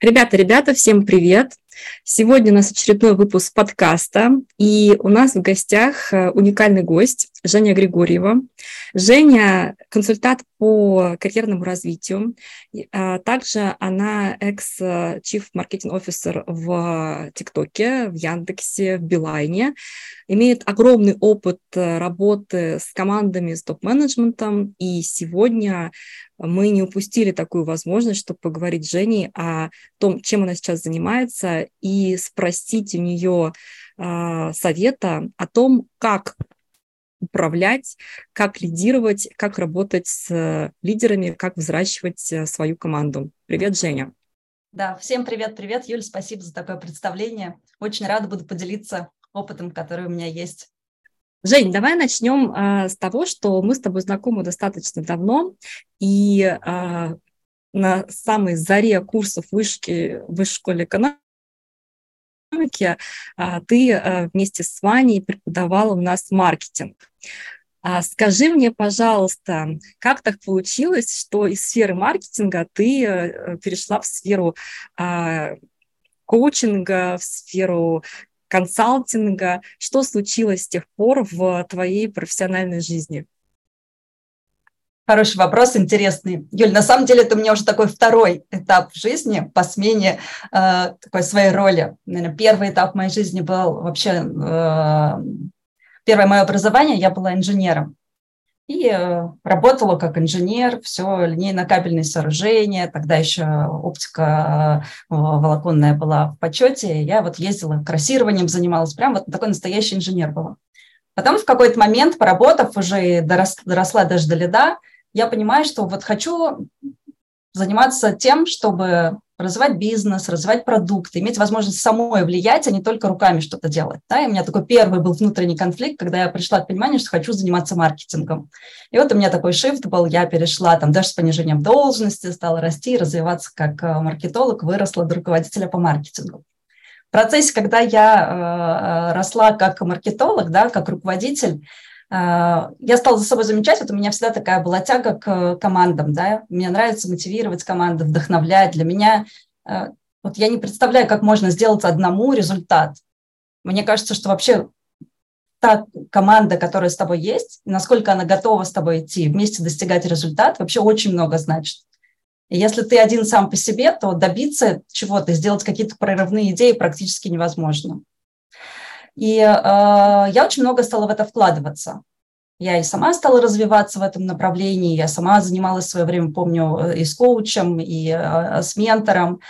Ребята, ребята, всем привет! Сегодня у нас очередной выпуск подкаста, и у нас в гостях э, уникальный гость Женя Григорьева. Женя – консультант по карьерному развитию. А также она экс-чиф маркетинг офисер в ТикТоке, в Яндексе, в Билайне. Имеет огромный опыт э, работы с командами, с топ-менеджментом, и сегодня мы не упустили такую возможность, чтобы поговорить с Женей о том, чем она сейчас занимается, и спросить у нее э, совета о том, как управлять, как лидировать, как работать с лидерами, как взращивать э, свою команду. Привет, Женя. Да, всем привет-привет, Юль, спасибо за такое представление. Очень рада буду поделиться опытом, который у меня есть. Жень, давай начнем а, с того, что мы с тобой знакомы достаточно давно, и а, на самой заре курсов вышки, высшей школе экономики а, ты а, вместе с Ваней преподавала у нас маркетинг. А скажи мне, пожалуйста, как так получилось, что из сферы маркетинга ты э, перешла в сферу а, коучинга, в сферу консалтинга. Что случилось с тех пор в твоей профессиональной жизни? Хороший вопрос, интересный. Юль, на самом деле это у меня уже такой второй этап в жизни по смене э, такой своей роли. Наверное, первый этап моей жизни был вообще... Э, первое мое образование, я была инженером. И э, работала как инженер, все линейно-кабельные сооружения, тогда еще оптика э, волоконная была в почете. Я вот ездила кроссированием, занималась, прям вот такой настоящий инженер была. Потом в какой-то момент, поработав, уже дорос, доросла даже до лида, я понимаю, что вот хочу заниматься тем, чтобы развивать бизнес, развивать продукты, иметь возможность самой влиять, а не только руками что-то делать. Да? И у меня такой первый был внутренний конфликт, когда я пришла к пониманию, что хочу заниматься маркетингом. И вот у меня такой шифт был, я перешла там даже с понижением должности, стала расти, развиваться как э, маркетолог, выросла до руководителя по маркетингу. В процессе, когда я э, э росла как маркетолог, да, как руководитель, я стала за собой замечать, вот у меня всегда такая была тяга к командам, да, мне нравится мотивировать команды, вдохновлять. Для меня, а, вот я не представляю, как можно сделать одному результат. Мне кажется, что вообще та команда, которая с тобой есть, насколько она готова с тобой идти, вместе достигать результат, вообще очень много значит. И если ты один сам по себе, то добиться чего-то, сделать какие-то прорывные идеи практически невозможно. И э, я очень много стала в это вкладываться. Я и сама стала развиваться в этом направлении, я сама занималась в свое время, помню, э, и с коучем, и э, с ментором.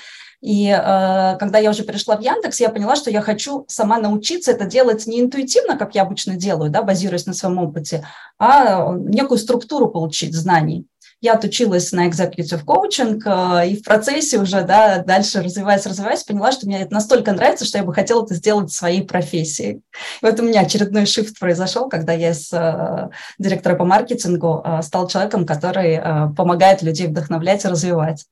И э, когда я уже перешла в Яндекс, я поняла, что я хочу сама научиться это делать не интуитивно, как я обычно делаю, да, базируясь на своем опыте, а некую структуру получить знаний. Я отучилась на executive coaching, э, и в процессе уже, да, дальше развиваясь, развиваясь, поняла, что мне это настолько нравится, что я бы хотела это сделать своей профессией. И вот у меня очередной shift произошел, когда я с э, директора по маркетингу э, стал человеком, который помогает людей вдохновлять и развивать.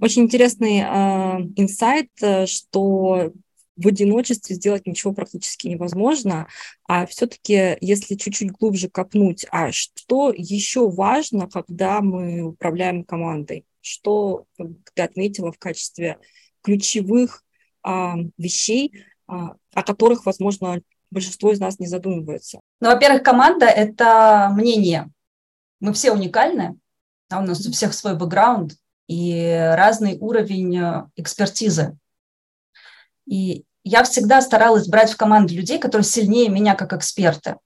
Очень интересный инсайт, э, что в одиночестве сделать ничего практически невозможно, а все-таки, если чуть-чуть глубже копнуть, а что еще важно, когда мы управляем командой? Что ты отметила в качестве ключевых а, вещей, а, о которых, возможно, большинство из нас не задумывается? Ну, во-первых, команда – это мнение. Мы все уникальны, а у нас у всех свой бэкграунд и разный уровень э, экспертизы. И я всегда старалась брать в команду людей, которые сильнее меня как эксперты.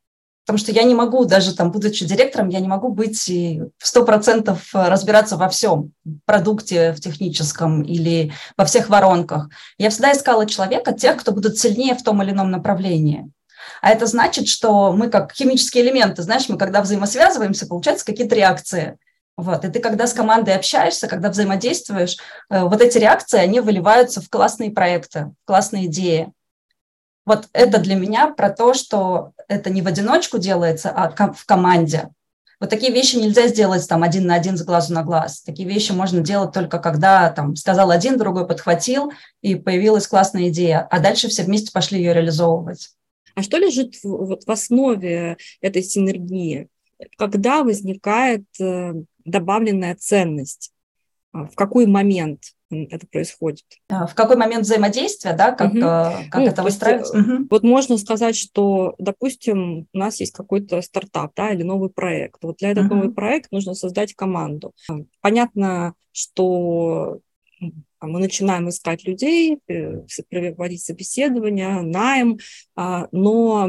Потому что я не могу, даже там, будучи директором, я не могу быть в сто процентов разбираться во всем продукте в техническом или во всех воронках. Я всегда искала человека, тех, кто будут сильнее в том или ином направлении. А это значит, что мы как химические элементы, знаешь, мы когда взаимосвязываемся, получаются какие-то реакции – вот. И ты, когда с командой общаешься, когда взаимодействуешь, э, вот эти реакции, они выливаются в классные проекты, в классные идеи. Вот это для меня про то, что это не в одиночку делается, а в команде. Вот такие вещи нельзя сделать там один на один с глазу на глаз. Такие вещи можно делать только когда там сказал один, другой подхватил, и появилась классная идея, а дальше все вместе пошли ее реализовывать. А что лежит вот в основе этой синергии? Когда возникает э, добавленная ценность? А, в какой момент? это происходит. А в какой момент взаимодействия, да, как, угу. как ну, это выстраивать? Угу. Вот можно сказать, что, допустим, у нас есть какой-то стартап, да, или новый проект. Вот для этого угу. новый проект нужно создать команду. Понятно, что мы начинаем искать людей, э, проводить собеседования, найм, а, но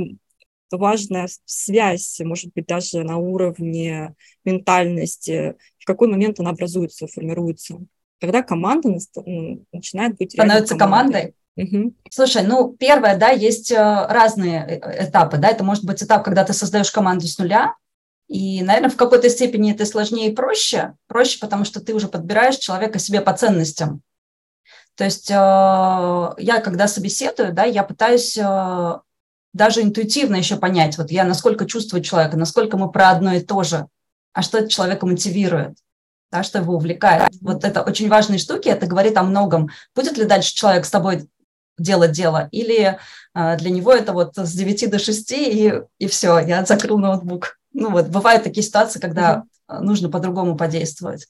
важная связь, может быть, даже на уровне ментальности, в какой момент она образуется, формируется. Когда команда начинает быть Становится командой? Угу. Слушай, ну, первое, да, есть э, разные э, этапы, да, это может быть этап, когда ты создаешь команду с нуля, и, наверное, в какой-то степени это сложнее и проще, проще, потому что ты уже подбираешь человека себе по ценностям. То есть э, я, когда собеседую, да, я пытаюсь даже интуитивно еще понять, вот я насколько чувствую человека, насколько мы про одно и то же, а что это человека мотивирует, да, что его увлекает. Вот это очень важные штуки, это говорит о многом. Будет ли дальше человек с тобой делать дело, или э, для него это вот с 9 до 6, и, и все, я закрыл ноутбук. Ну вот, бывают такие ситуации, когда mm-hmm. нужно по-другому подействовать.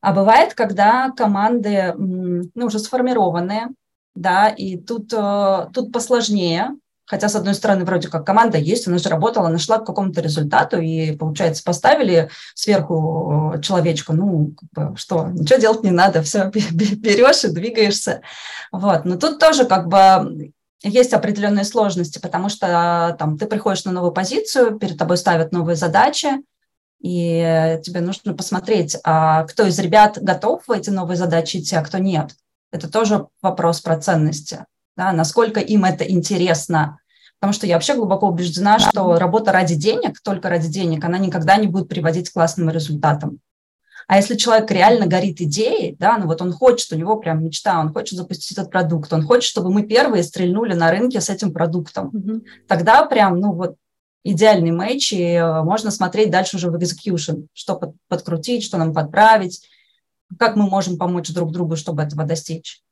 А бывает, когда команды ну, уже сформированные, да, и тут, э, тут посложнее, Хотя, с одной стороны, вроде как команда есть, она же работала, нашла к какому-то результату, и, получается, поставили сверху э, человечку, ну, как бы, что, ничего делать не надо, все, берешь и двигаешься. Вот. Но тут тоже как бы есть определенные сложности, потому что там ты приходишь на новую позицию, перед тобой ставят новые задачи, и тебе нужно посмотреть, а кто из ребят готов в эти новые задачи идти, а кто нет. Это тоже вопрос про ценности, да, насколько им это интересно, Потому что я вообще глубоко убеждена, что работа ради денег, только ради денег, она никогда не будет приводить к классным результатам. А если человек реально горит идеей, да, ну вот он хочет, у него прям мечта, он хочет запустить этот продукт, он хочет, чтобы мы первые стрельнули на рынке с этим продуктом, mm-hmm. тогда прям, ну вот, идеальный матч, и э, можно смотреть дальше уже в execution, что под, подкрутить, что нам подправить, как мы можем помочь друг другу, чтобы этого достичь.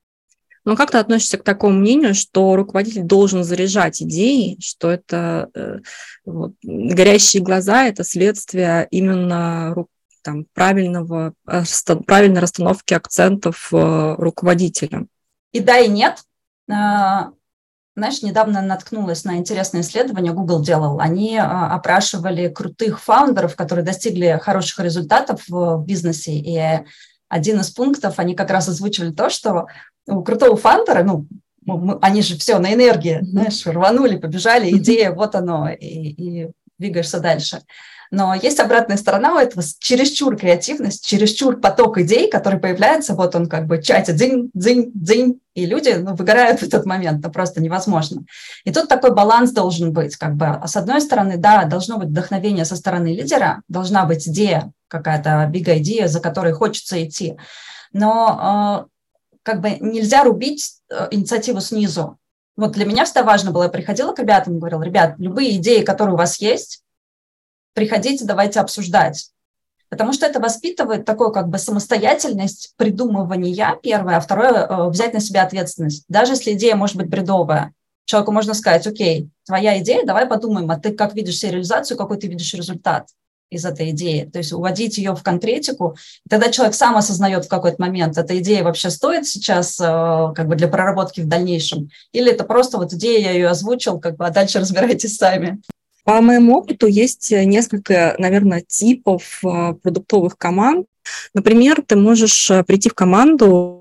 Но как ты относишься к такому мнению, что руководитель должен заряжать идеи, что это э, вот, горящие глаза – это следствие именно там, правильного, правильной расстановки акцентов э, руководителя? И да, и нет. А, знаешь, недавно наткнулась на интересное исследование, Google делал. Они а, опрашивали крутых фаундеров, которые достигли хороших результатов в бизнесе. И один из пунктов, они как раз озвучивали то, что у крутого фантера, ну, мы, они же все на энергии, знаешь, рванули, побежали, идея, вот оно, и, и двигаешься дальше. Но есть обратная сторона у этого, чересчур креативность, чересчур поток идей, который появляется, вот он как бы чатит, дзинь, дзинь, дзинь, и люди ну, выгорают в этот момент, это просто невозможно. И тут такой баланс должен быть, как бы, а с одной стороны, да, должно быть вдохновение со стороны лидера, должна быть идея, какая-то big идея, за которой хочется идти, но а, как бы нельзя рубить э, инициативу снизу. Вот для меня всегда важно было, я приходила к ребятам и говорила, ребят, любые идеи, которые у вас есть, приходите, давайте обсуждать. Потому что это воспитывает такую как бы самостоятельность придумывания, первое, а второе, э, взять на себя ответственность. Даже если идея может быть бредовая, человеку можно сказать, окей, твоя идея, давай подумаем, а ты как видишь себе реализацию, какой ты видишь результат из этой идеи, то есть уводить ее в конкретику. Тогда человек сам осознает в какой-то момент, эта идея вообще стоит сейчас э, как бы для проработки в дальнейшем, или это просто вот идея, я ее озвучил, как бы, а дальше разбирайтесь сами. По моему опыту есть несколько, наверное, типов э, продуктовых команд. Например, ты можешь э, прийти в команду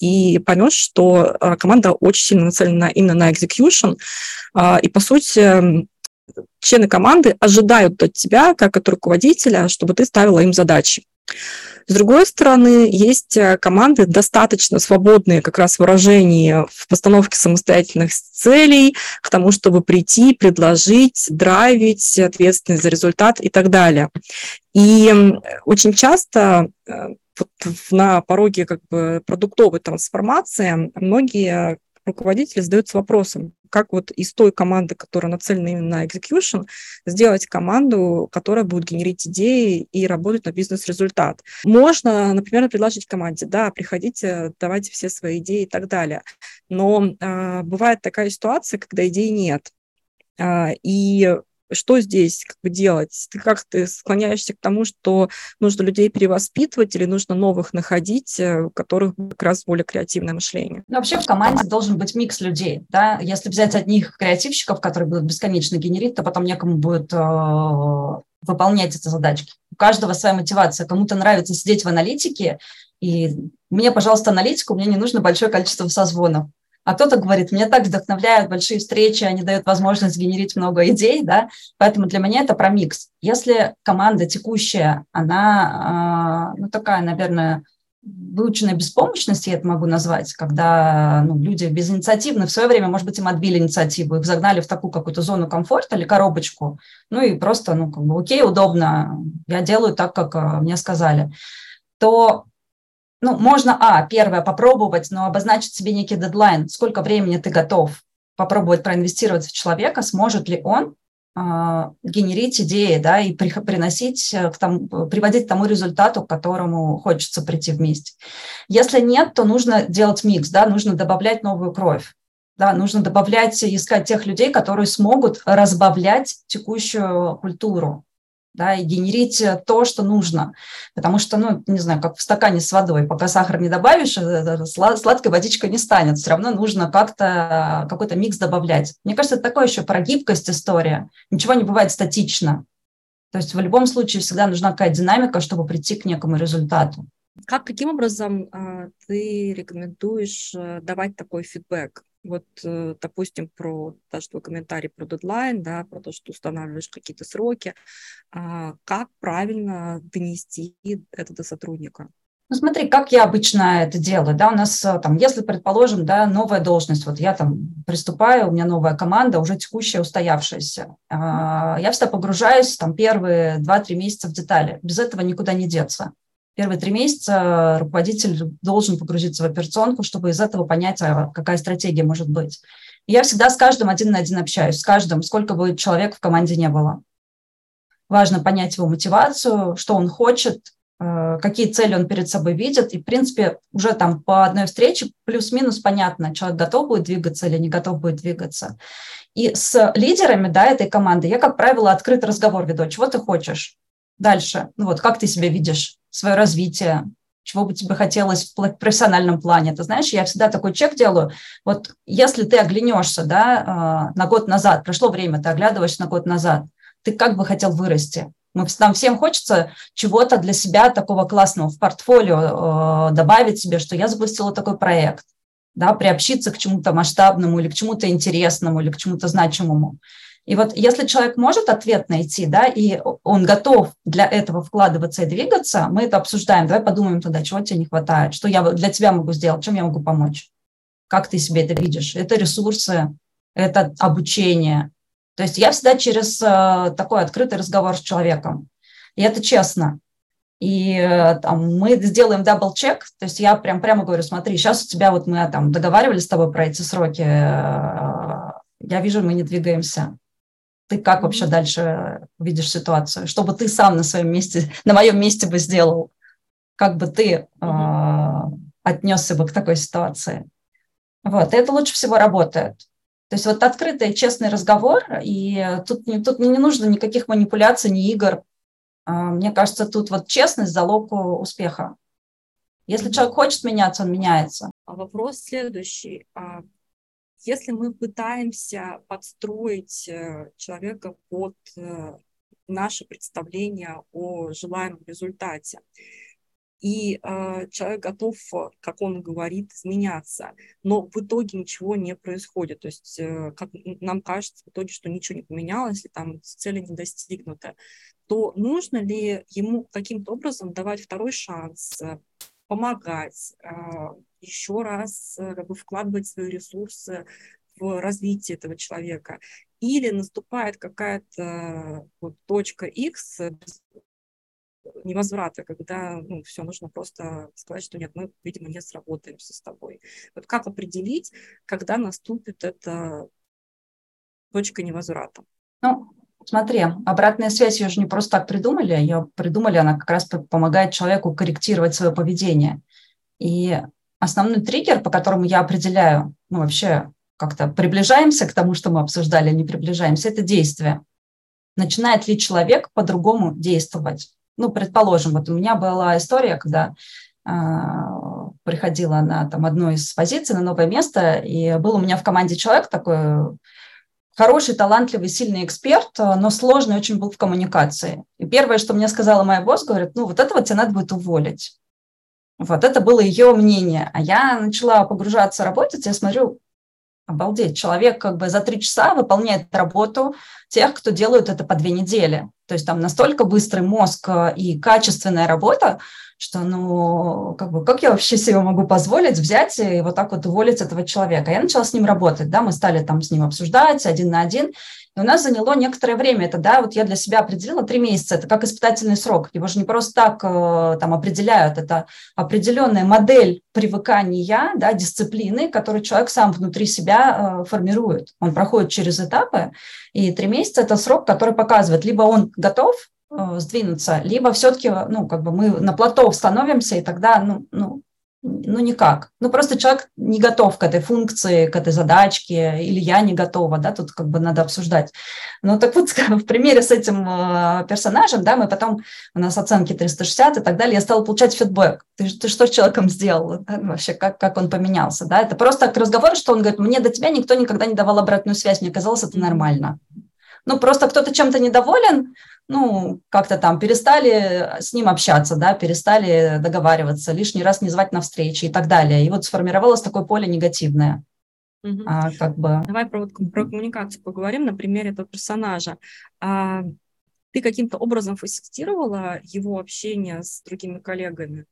и поймешь, что команда очень сильно нацелена именно на execution, и, по сути, члены команды ожидают от тебя, как от руководителя, чтобы ты ставила им задачи. С другой стороны, есть э, команды достаточно свободные как раз в выражении в постановке самостоятельных целей, к тому, чтобы прийти, предложить, драйвить ответственность за результат и так далее. И очень часто э, вот на пороге как бы продуктовой трансформации многие руководители задаются вопросом, как вот из той команды, которая нацелена именно на execution, сделать команду, которая будет генерить идеи и работать на бизнес-результат. Можно, например, предложить команде, да, приходите, давайте все свои идеи и так далее. Но э, бывает такая ситуация, когда идей нет. Э, и что здесь как бы делать? Ты как ты склоняешься к тому, что нужно людей перевоспитывать или нужно новых находить, э, у которых как раз более креативное мышление? Ну, вообще в команде должен быть микс людей. Да? Если взять одних креативщиков, которые будут бесконечно генерить, то потом некому будет э, выполнять эти задачки. У каждого своя мотивация. Кому-то нравится сидеть в аналитике, и мне, пожалуйста, аналитику, мне не нужно большое количество созвонов. А кто-то говорит, меня так вдохновляют большие встречи, они дают возможность генерить много идей, да, поэтому для меня это про микс. Если команда текущая, она, а, ну, такая, наверное, выученная беспомощность, я это могу назвать, когда ну, люди безинициативны, в свое время, может быть, им отбили инициативу, их загнали в такую какую-то зону комфорта или коробочку, ну и просто, ну, как бы, окей, удобно, я делаю так, как а, мне сказали, то ну, можно, а, первое, попробовать, но обозначить себе некий дедлайн, сколько времени ты готов попробовать проинвестировать в человека, сможет ли он э, генерить идеи, да, и при, приносить э, к тому, приводить к тому результату, к которому хочется прийти вместе. Если нет, то нужно делать микс, да, нужно добавлять новую кровь. Да, нужно добавлять, искать тех людей, которые смогут разбавлять текущую культуру да, и генерить э, то, что нужно. Потому что, ну, не знаю, как в стакане с водой, пока сахар не добавишь, э, сладкая водичка не станет. Все равно нужно как-то какой-то микс добавлять. Мне кажется, это такое еще про гибкость история. Ничего не бывает статично. То есть в любом случае всегда нужна какая-то динамика, чтобы прийти к некому результату. Как, каким образом э, ты рекомендуешь э, давать такой фидбэк? Вот, э, допустим, про даже твой комментарий про дедлайн, да, про то, что устанавливаешь какие-то сроки, а, как правильно донести это до сотрудника? Ну, смотри, как я обычно это делаю, да, у нас э, там, если, предположим, да, новая должность, вот я там приступаю, у меня новая команда, уже текущая, устоявшаяся, а, я всегда погружаюсь там первые 2-3 месяца в детали, без этого никуда не деться первые три месяца руководитель должен погрузиться в операционку, чтобы из этого понять, а какая стратегия может быть. И я всегда с каждым один на один общаюсь, с каждым, сколько бы человек в команде не было. Важно понять его мотивацию, что он хочет, э, какие цели он перед собой видит. И, в принципе, уже там по одной встрече плюс-минус понятно, человек готов будет двигаться или не готов будет двигаться. И с лидерами да, этой команды я, как правило, открыт разговор веду. Чего ты хочешь? Дальше. Ну вот, как ты себя видишь? свое развитие, чего бы тебе хотелось в профессиональном плане. Ты знаешь, я всегда такой чек делаю. Вот если ты оглянешься да, а, на год назад, прошло время, ты оглядываешься на год назад, ты как бы хотел вырасти? Мы, нам всем хочется чего-то для себя такого классного в портфолио э, добавить себе, что я запустила такой проект, да, приобщиться к чему-то масштабному или к чему-то интересному или к чему-то значимому. И вот если человек может ответ найти, да, и он готов для этого вкладываться и двигаться, мы это обсуждаем. Давай подумаем тогда, чего тебе не хватает, что я для тебя могу сделать, чем я могу помочь, как ты себе это видишь. Это ресурсы, это обучение. То есть я всегда через э, такой открытый разговор с человеком. И это честно. И э, там, мы сделаем double-check, то есть я прям прямо говорю, смотри, сейчас у тебя вот мы там договаривались с тобой про эти сроки, э, я вижу, мы не двигаемся ты как вообще дальше видишь ситуацию? Что бы ты сам на своем месте, на моем месте бы сделал? Как бы ты э, отнесся бы к такой ситуации? Вот, и это лучше всего работает. То есть вот открытый, честный разговор, и тут, тут не нужно никаких манипуляций, ни игр. А, мне кажется, тут вот честность – залог успеха. Если человек хочет меняться, он меняется. А вопрос следующий. А если мы пытаемся подстроить э, человека под э, наше представление о желаемом результате, и э, человек готов, как он говорит, изменяться, но в итоге ничего не происходит. То есть, э, как нам кажется в итоге, что ничего не поменялось, и там цели не достигнуты, то нужно ли ему каким-то образом давать второй шанс, э, помогать, еще раз э, как бы, вкладывать свои ресурсы в развитие этого человека. Или наступает какая-то вот, точка X невозврата, когда ну, все, нужно просто сказать, что нет, мы, видимо, не сработаемся с тобой. Вот как определить, когда наступит эта точка невозврата? Ну, смотри, обратная связь ее же не просто так придумали, ее придумали, она как раз помогает человеку корректировать свое поведение. И основной триггер, по которому я определяю, ну, вообще как-то приближаемся к тому, что мы обсуждали, а не приближаемся, это действие. начинает ли человек по-другому действовать. Ну, предположим, вот у меня была история, когда э, приходила на там, одну из позиций, на новое место, и был у меня в команде человек такой хороший, талантливый, сильный эксперт, но сложный очень был в коммуникации. И первое, что мне сказала моя босс, говорит, ну, вот этого тебе надо будет уволить. Вот это было ее мнение. А я начала погружаться, работать, я смотрю, обалдеть, человек как бы за три часа выполняет работу тех, кто делают это по две недели. То есть там настолько быстрый мозг э, и качественная работа, что, ну, как бы, как я вообще себе могу позволить взять и вот так вот уволить этого человека? Я начала с ним работать, да, мы стали там с ним обсуждать один на один, и у нас заняло некоторое время это, да, вот я для себя определила три месяца, это как испытательный срок, его же не просто так э, там определяют, это определенная модель привыкания, да, дисциплины, которую человек сам внутри себя э, формирует. Он проходит через этапы, и три месяца – это срок, который показывает, либо он готов сдвинуться, либо все-таки, ну, как бы мы на плато становимся, и тогда, ну, ну, ну, никак. Ну, просто человек не готов к этой функции, к этой задачке, или я не готова, да, тут как бы надо обсуждать. Ну, так вот, в примере с этим э, персонажем, да, мы потом, у нас оценки 360 и так далее, я стала получать фидбэк. Ты, ты что с человеком сделал? Да? Вообще, как, как он поменялся, да? Это просто к разговору, что он говорит, мне до тебя никто никогда не давал обратную связь, мне казалось, это нормально. Ну, просто кто-то чем-то недоволен, ну, как-то там перестали с ним общаться, да, перестали договариваться, лишний раз не звать на встречи и так далее. И вот сформировалось такое поле негативное. Угу. А, как бы... Давай про, про коммуникацию поговорим на примере этого персонажа. А, ты каким-то образом фасилитировала его общение с другими коллегами?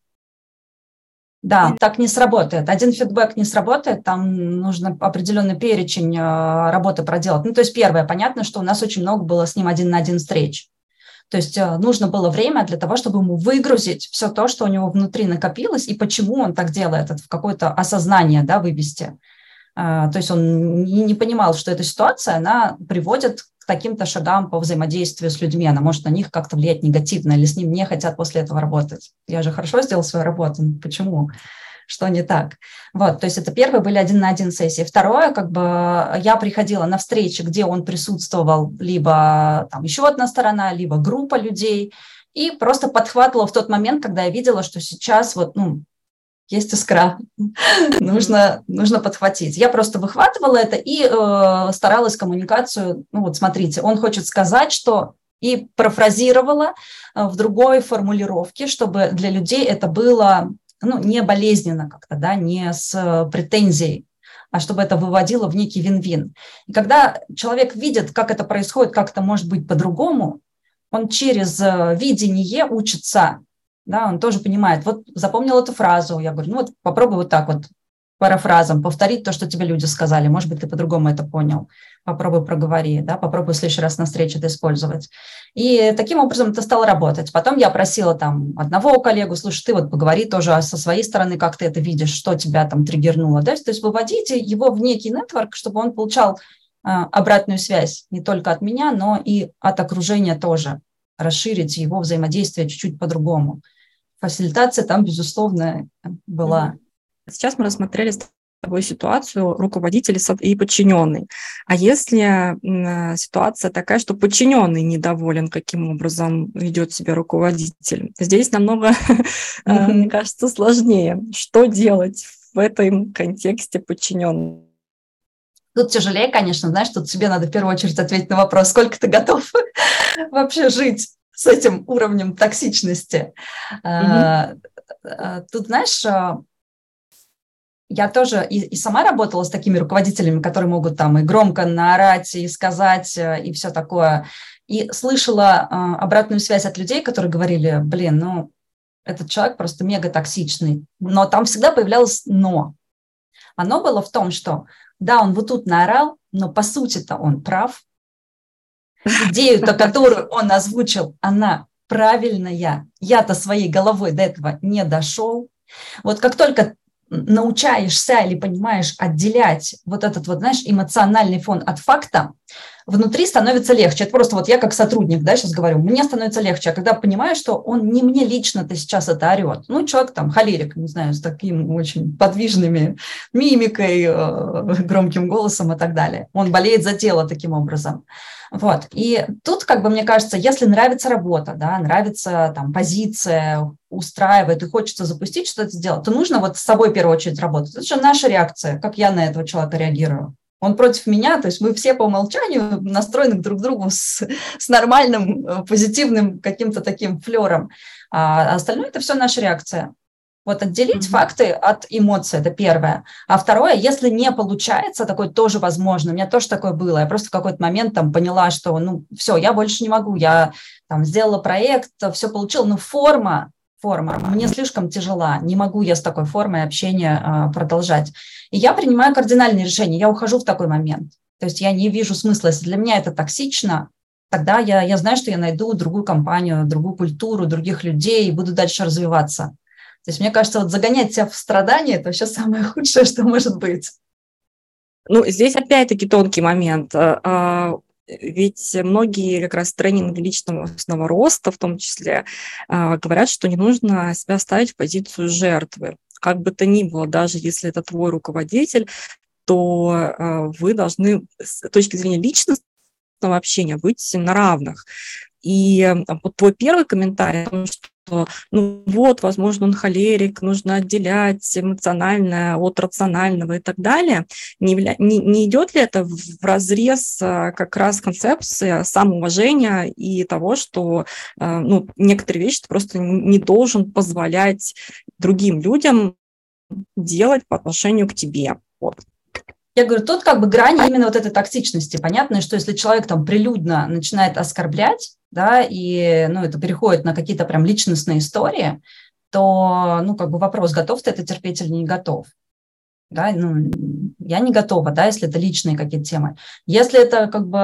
Да, так не сработает. Один фидбэк не сработает, там нужно определенный перечень э, работы проделать. Ну, то есть первое, понятно, что у нас очень много было с ним один на один встреч. То есть э, нужно было время для того, чтобы ему выгрузить все то, что у него внутри накопилось, и почему он так делает, это в какое-то осознание да, вывести. Э, то есть он не понимал, что эта ситуация, она приводит к таким-то шагам по взаимодействию с людьми, она может на них как-то влиять негативно, или с ним не хотят после этого работать. Я же хорошо сделал свою работу, почему? Что не так. Вот, то есть это первые были один на один сессии. Второе, как бы я приходила на встречи, где он присутствовал, либо там еще одна сторона, либо группа людей, и просто подхватывала в тот момент, когда я видела, что сейчас вот, ну, есть искра, нужно, нужно подхватить. Я просто выхватывала это и э, старалась коммуникацию, ну вот смотрите, он хочет сказать, что и профразировала э, в другой формулировке, чтобы для людей это было ну, не болезненно как-то, да, не с э, претензией, а чтобы это выводило в некий вин-вин. И когда человек видит, как это происходит, как это может быть по-другому, он через э, видение учится, да, он тоже понимает, вот запомнил эту фразу, я говорю, ну вот попробуй вот так вот парафразом повторить то, что тебе люди сказали. Может быть, ты по-другому это понял. Попробуй проговори, да, попробуй в следующий раз на встрече это использовать. И таким образом это стало работать. Потом я просила там одного коллегу, слушай, ты вот поговори тоже со своей стороны, как ты это видишь, что тебя там триггернуло, да, то есть выводите его в некий нетворк, чтобы он получал а, обратную связь не только от меня, но и от окружения тоже, расширить его взаимодействие чуть-чуть по-другому. Фасилитация там, безусловно, была. Mm-hmm Сейчас мы рассмотрели с тобой ситуацию руководитель и подчиненный. А если ситуация такая, что подчиненный недоволен, каким образом ведет себя руководитель, здесь намного, mm-hmm. мне кажется, сложнее. Что делать в этом контексте подчиненного? Тут тяжелее, конечно, знаешь, тут тебе надо в первую очередь ответить на вопрос, сколько ты готов вообще жить с этим уровнем токсичности. Mm-hmm. Тут, знаешь, я тоже и, и сама работала с такими руководителями, которые могут там и громко наорать, и сказать, э, и все такое. И слышала э, обратную связь от людей, которые говорили, блин, ну, этот человек просто мега токсичный. Но там всегда появлялось «но». Оно было в том, что да, он вот тут наорал, но по сути-то он прав. Идею-то, которую он озвучил, она правильная. Я-то своей головой до этого не дошел. Вот как только научаешься или понимаешь отделять вот этот вот, знаешь, эмоциональный фон от факта, внутри становится легче. Это просто вот я как сотрудник, да, сейчас говорю, мне становится легче. А когда понимаю, что он не мне лично-то сейчас это орет. Ну, человек там холерик, не знаю, с таким очень подвижными мимикой, э, громким голосом и так далее. Он болеет за тело таким образом. Вот. И тут, как бы, мне кажется, если нравится работа, да, нравится там позиция, устраивает и хочется запустить что-то сделать, то нужно вот с собой в первую очередь работать. Это же наша реакция, как я на этого человека реагирую он против меня, то есть мы все по умолчанию настроены друг к другу с, с нормальным, э, позитивным каким-то таким флером. А остальное – это все наша реакция. Вот отделить mm-hmm. факты от эмоций – это первое. А второе, если не получается, такое тоже возможно. У меня тоже такое было. Я просто в какой-то момент там поняла, что ну все, я больше не могу. Я там сделала проект, все получила, но форма форма мне слишком тяжела, не могу я с такой формой общения а, продолжать. И я принимаю кардинальные решения, я ухожу в такой момент. То есть я не вижу смысла, если для меня это токсично, тогда я, я знаю, что я найду другую компанию, другую культуру, других людей и буду дальше развиваться. То есть мне кажется, вот загонять себя в страдания – это вообще самое худшее, что может быть. Ну, здесь опять-таки тонкий момент. А, а, ведь многие как раз тренинги личностного роста, в том числе, а, говорят, что не нужно себя ставить в позицию жертвы. Как бы то ни было, даже если это твой руководитель, то а, вы должны с точки зрения личностного общения быть на равных. И вот твой первый комментарий о том, что что, ну вот, возможно, он холерик, нужно отделять эмоциональное от рационального и так далее. Не, не, не идет ли это в разрез а, как раз концепции самоуважения и того, что а, ну, некоторые вещи ты просто не должен позволять другим людям делать по отношению к тебе? Вот. Я говорю, тут как бы грани именно вот этой токсичности. Понятно, что если человек там прилюдно начинает оскорблять, да, и, ну, это переходит на какие-то прям личностные истории, то, ну, как бы вопрос, готов ты это терпеть или не готов да, ну, я не готова, да, если это личные какие-то темы. Если это как бы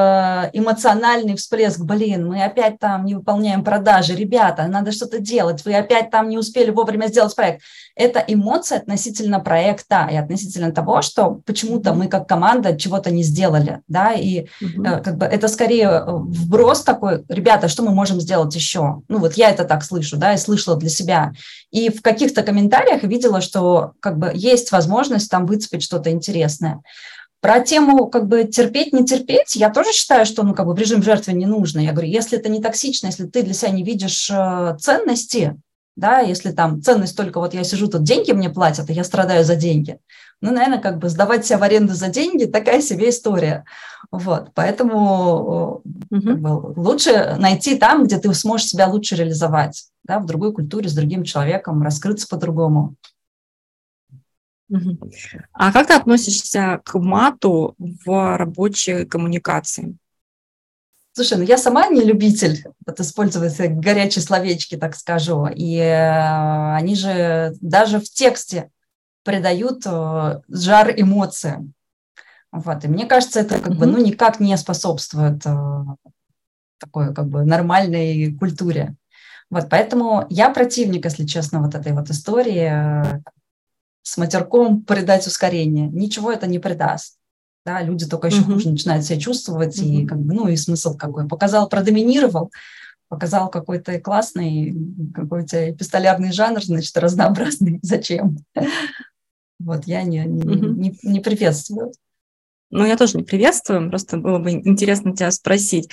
эмоциональный всплеск, блин, мы опять там не выполняем продажи, ребята, надо что-то делать, вы опять там не успели вовремя сделать проект. Это эмоция относительно проекта и относительно того, что почему-то мы как команда чего-то не сделали, да, и угу. как бы это скорее э, вброс такой, ребята, что мы можем сделать еще? Ну вот я это так слышу, да, и слышала для себя. И в каких-то комментариях видела, что как бы есть возможность там выцепить что-то интересное. Про тему как бы терпеть, не терпеть, я тоже считаю, что ну, как бы в режим жертвы не нужно. Я говорю, если это не токсично, если ты для себя не видишь э, ценности, да, если там ценность только вот я сижу, тут деньги мне платят, и я страдаю за деньги, ну, наверное, как бы сдавать себя в аренду за деньги – такая себе история. Вот, поэтому угу. как бы, лучше найти там, где ты сможешь себя лучше реализовать, да, в другой культуре, с другим человеком, раскрыться по-другому. А как ты относишься к мату в рабочей коммуникации? Слушай, ну я сама не любитель вот, использовать горячие словечки, так скажу. И э, они же даже в тексте придают э, жар эмоциям. Вот. И мне кажется, это как бы ну, никак не способствует э, такой как бы нормальной культуре. Вот, поэтому я противник, если честно, вот этой вот истории с матерком придать ускорение. Ничего это не придаст. Да, люди только еще uh-huh. хуже начинают себя чувствовать, uh-huh. и как бы, ну и смысл какой. Показал, продоминировал, показал какой-то классный, какой-то эпистолярный жанр, значит, разнообразный. Зачем? Вот я не, не, uh-huh. не, не приветствую. Ну, я тоже не приветствую, просто было бы интересно тебя спросить.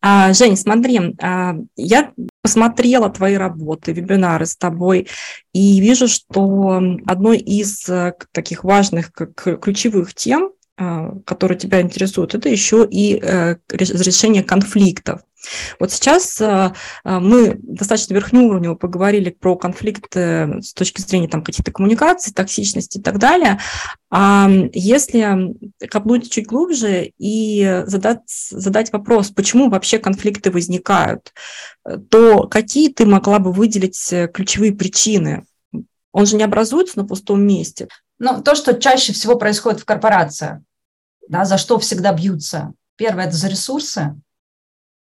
А, Жень, смотри, а, я посмотрела твои работы, вебинары с тобой, и вижу, что одной из э, таких важных, ключевых тем, которые тебя интересуют, это еще и э, разрешение конфликтов. Вот сейчас э, мы достаточно верхнеуровнево поговорили про конфликты с точки зрения там, каких-то коммуникаций, токсичности и так далее. А если копнуть чуть глубже и задать, задать вопрос, почему вообще конфликты возникают, то какие ты могла бы выделить ключевые причины? Он же не образуется на пустом месте. Ну, то, что чаще всего происходит в корпорациях, да, за что всегда бьются. Первое – это за ресурсы.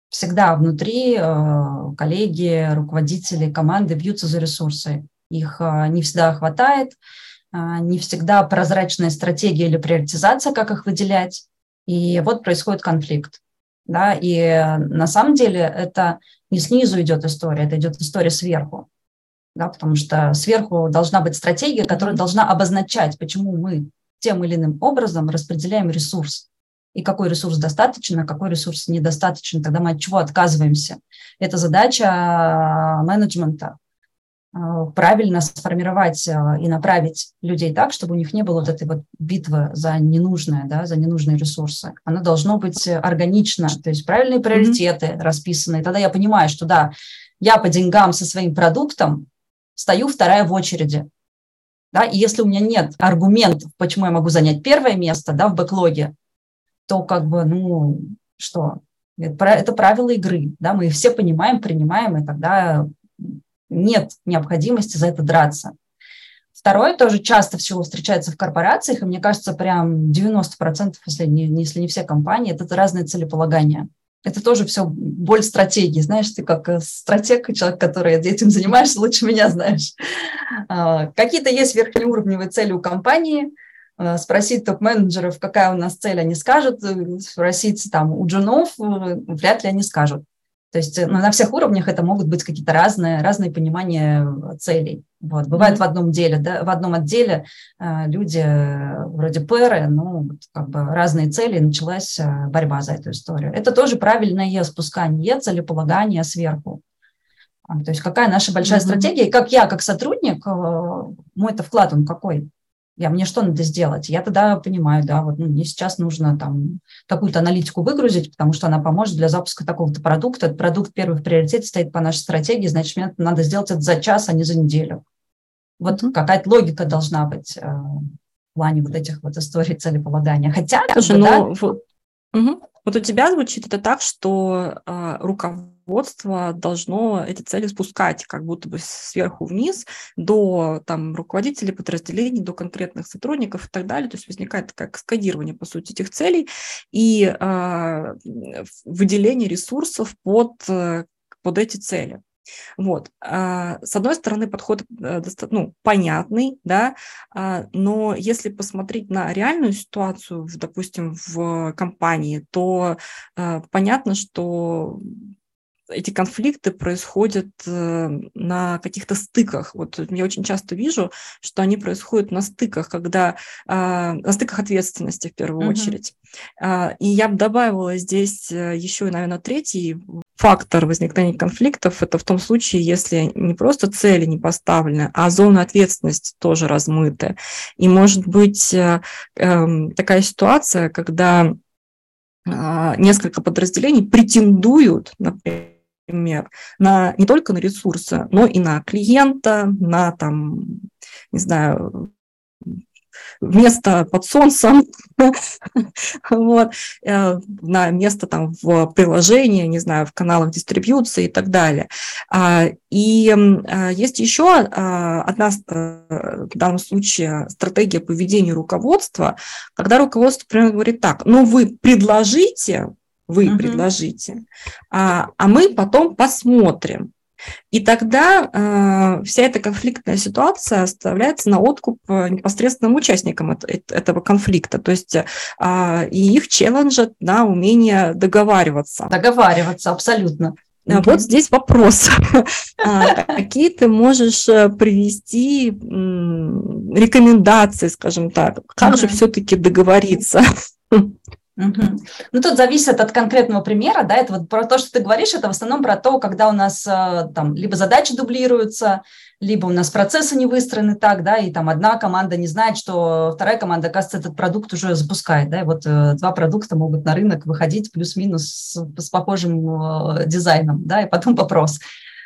Всегда внутри э, коллеги, руководители, команды бьются за ресурсы. Их э, не всегда хватает, э, не всегда прозрачная стратегия или приоритизация, как их выделять. И вот происходит конфликт. Да, и на самом деле это не снизу идет история, это идет история сверху. Да, потому что сверху должна быть стратегия, которая должна обозначать, почему мы тем или иным образом распределяем ресурс. И какой ресурс достаточен, а какой ресурс недостаточен, тогда мы от чего отказываемся. Это задача менеджмента, Э, правильно сформировать э, и направить людей так, чтобы у них не было вот этой вот битвы за ненужное, да, за ненужные ресурсы. Оно должно быть органично, то есть правильные приоритеты mm-hmm. расписаны. И тогда я понимаю, что да, я по деньгам со своим продуктом стою вторая в очереди. Да, и если у меня нет аргументов, почему я могу занять первое место да, в бэклоге, то как бы, ну, что, это правила игры, да, мы все понимаем, принимаем, и тогда нет необходимости за это драться. Второе тоже часто всего встречается в корпорациях, и мне кажется, прям 90%, если не, если не все компании, это разные целеполагания. Это тоже все боль стратегии. Знаешь, ты как э, стратег, человек, который этим занимаешься, лучше меня знаешь. А, какие-то есть верхнеуровневые цели у компании, а, спросить топ-менеджеров, какая у нас цель, они скажут, э, спросить там у джунов, э, вряд ли они скажут. То есть ну, на всех уровнях это могут быть какие-то разные, разные понимания целей. Вот. Бывает mm-hmm. в одном деле, да, в одном отделе э, люди вроде пэры, ну, как бы разные цели, началась э, борьба за эту историю. Это тоже правильное спускание, целеполагание сверху. А, то есть какая наша большая mm-hmm. стратегия, и как я, как сотрудник, э, мой-то вклад, он какой? Я, мне что надо сделать? Я тогда понимаю, да, вот ну, мне сейчас нужно там какую-то аналитику выгрузить, потому что она поможет для запуска такого-то продукта. Этот продукт первый в приоритете стоит по нашей стратегии, значит, мне надо сделать это за час, а не за неделю. Вот mm-hmm. какая-то логика должна быть э, в плане вот этих вот историй целеполагания. Хотя, Слушай, как бы, ну, да, вот, угу. вот у тебя звучит это так, что э, руководство руководство должно эти цели спускать как будто бы сверху вниз до там, руководителей подразделений, до конкретных сотрудников и так далее. То есть возникает такое каскадирование, по сути, этих целей и э, выделение ресурсов под, э, под эти цели. Вот. А, с одной стороны, подход э, ну, понятный, да, а, но если посмотреть на реальную ситуацию, допустим, в компании, то э, понятно, что эти конфликты происходят э, на каких-то стыках. Вот я очень часто вижу, что они происходят на стыках, когда а, на стыках ответственности в первую mm-hmm. очередь. А, и я бы добавила здесь э, еще, наверное, третий фактор возникновения конфликтов. Это в том случае, если не просто цели не поставлены, а зона ответственности тоже размыты. И может быть э, эм, такая ситуация, когда а, несколько подразделений претендуют, например, например, на, не только на ресурсы, но и на клиента, на там, не знаю, место под солнцем, вот, э, на место там в приложении, не знаю, в каналах дистрибьюции и так далее. А, и а, есть еще а, одна, э, в данном случае, стратегия поведения руководства, когда руководство, например, говорит так, ну вы предложите, вы угу. предложите, а, а мы потом посмотрим. И тогда э, вся эта конфликтная ситуация оставляется на откуп э, непосредственным участникам это, этого конфликта. То есть э, и их челленджат на умение договариваться. Договариваться, абсолютно. Mm-hmm. Вот здесь вопрос. А, какие ты можешь э, привести рекомендации, скажем так? Как же все-таки договориться? Угу. Ну, тут зависит от конкретного примера, да, это вот про то, что ты говоришь, это в основном про то, когда у нас э, там либо задачи дублируются, либо у нас процессы не выстроены так, да, и там одна команда не знает, что вторая команда, оказывается, этот продукт уже запускает, да, и вот э, два продукта могут на рынок выходить плюс-минус с, с похожим э, дизайном, да, и потом вопрос,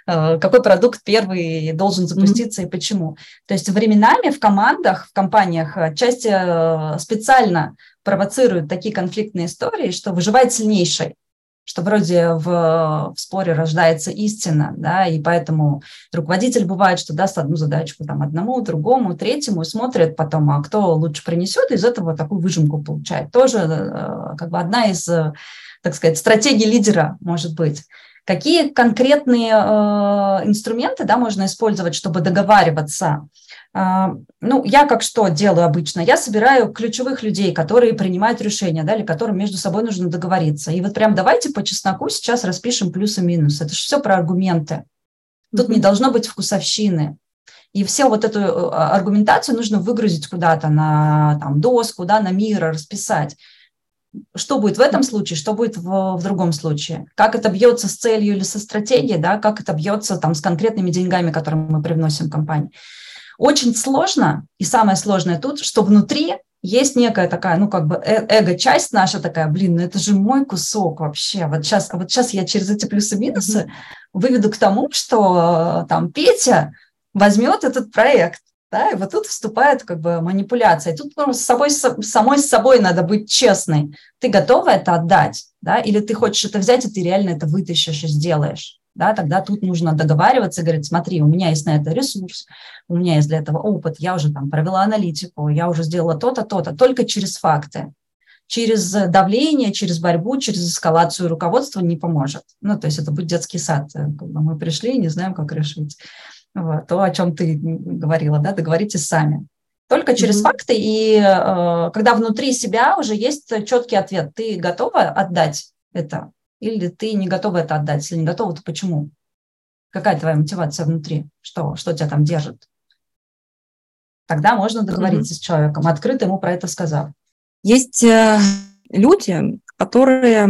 какой продукт первый должен запуститься mm-hmm. и почему. То есть временами в командах, в компаниях часть специально провоцируют такие конфликтные истории, что выживает сильнейший что вроде в, в споре рождается истина, да, и поэтому руководитель бывает, что даст одну задачку там одному, другому, третьему, и смотрит потом, а кто лучше принесет, и из этого такую выжимку получает. Тоже э, как бы одна из, э, так сказать, стратегий лидера может быть. Какие конкретные э, инструменты да, можно использовать, чтобы договариваться? А, ну, я как что делаю обычно? Я собираю ключевых людей, которые принимают решения, да, или которым между собой нужно договориться. И вот прям давайте по чесноку сейчас распишем плюсы-минусы. Это же все про аргументы. Тут mm-hmm. не должно быть вкусовщины. И все вот эту э, аргументацию нужно выгрузить куда-то на там, доску, да, на мира, расписать. Что будет в этом случае, что будет в, в другом случае? Как это бьется с целью или со стратегией, да, как это бьется там, с конкретными деньгами, которые мы привносим в компанию. Очень сложно, и самое сложное тут, что внутри есть некая такая, ну, как бы э эго-часть наша такая, блин, ну это же мой кусок вообще. Вот сейчас, вот сейчас я через эти плюсы-минусы mm-hmm. выведу к тому, что там Петя возьмет этот проект, да, и вот тут вступает как бы манипуляция. тут ну, с собой, с, самой с собой надо быть честной. Ты готова это отдать, да, или ты хочешь это взять, и ты реально это вытащишь и сделаешь да, тогда тут нужно договариваться и говорить, смотри, у меня есть на это ресурс, у меня есть для этого опыт, я уже там провела аналитику, я уже сделала то-то, то-то, только через факты. Через давление, через борьбу, через эскалацию руководства не поможет. Ну, то есть это будет детский сад. Мы пришли и не знаем, как решить. Вот, то, о чем ты говорила, да, договоритесь сами. Только через mm-hmm. факты, и э, когда внутри себя уже есть четкий ответ, ты готова отдать это или ты не готова это отдать? Если не готова, то почему? Какая твоя мотивация внутри? Что, что тебя там держит? Тогда можно договориться mm-hmm. с человеком, открыто ему про это сказав. Есть э, люди, которые,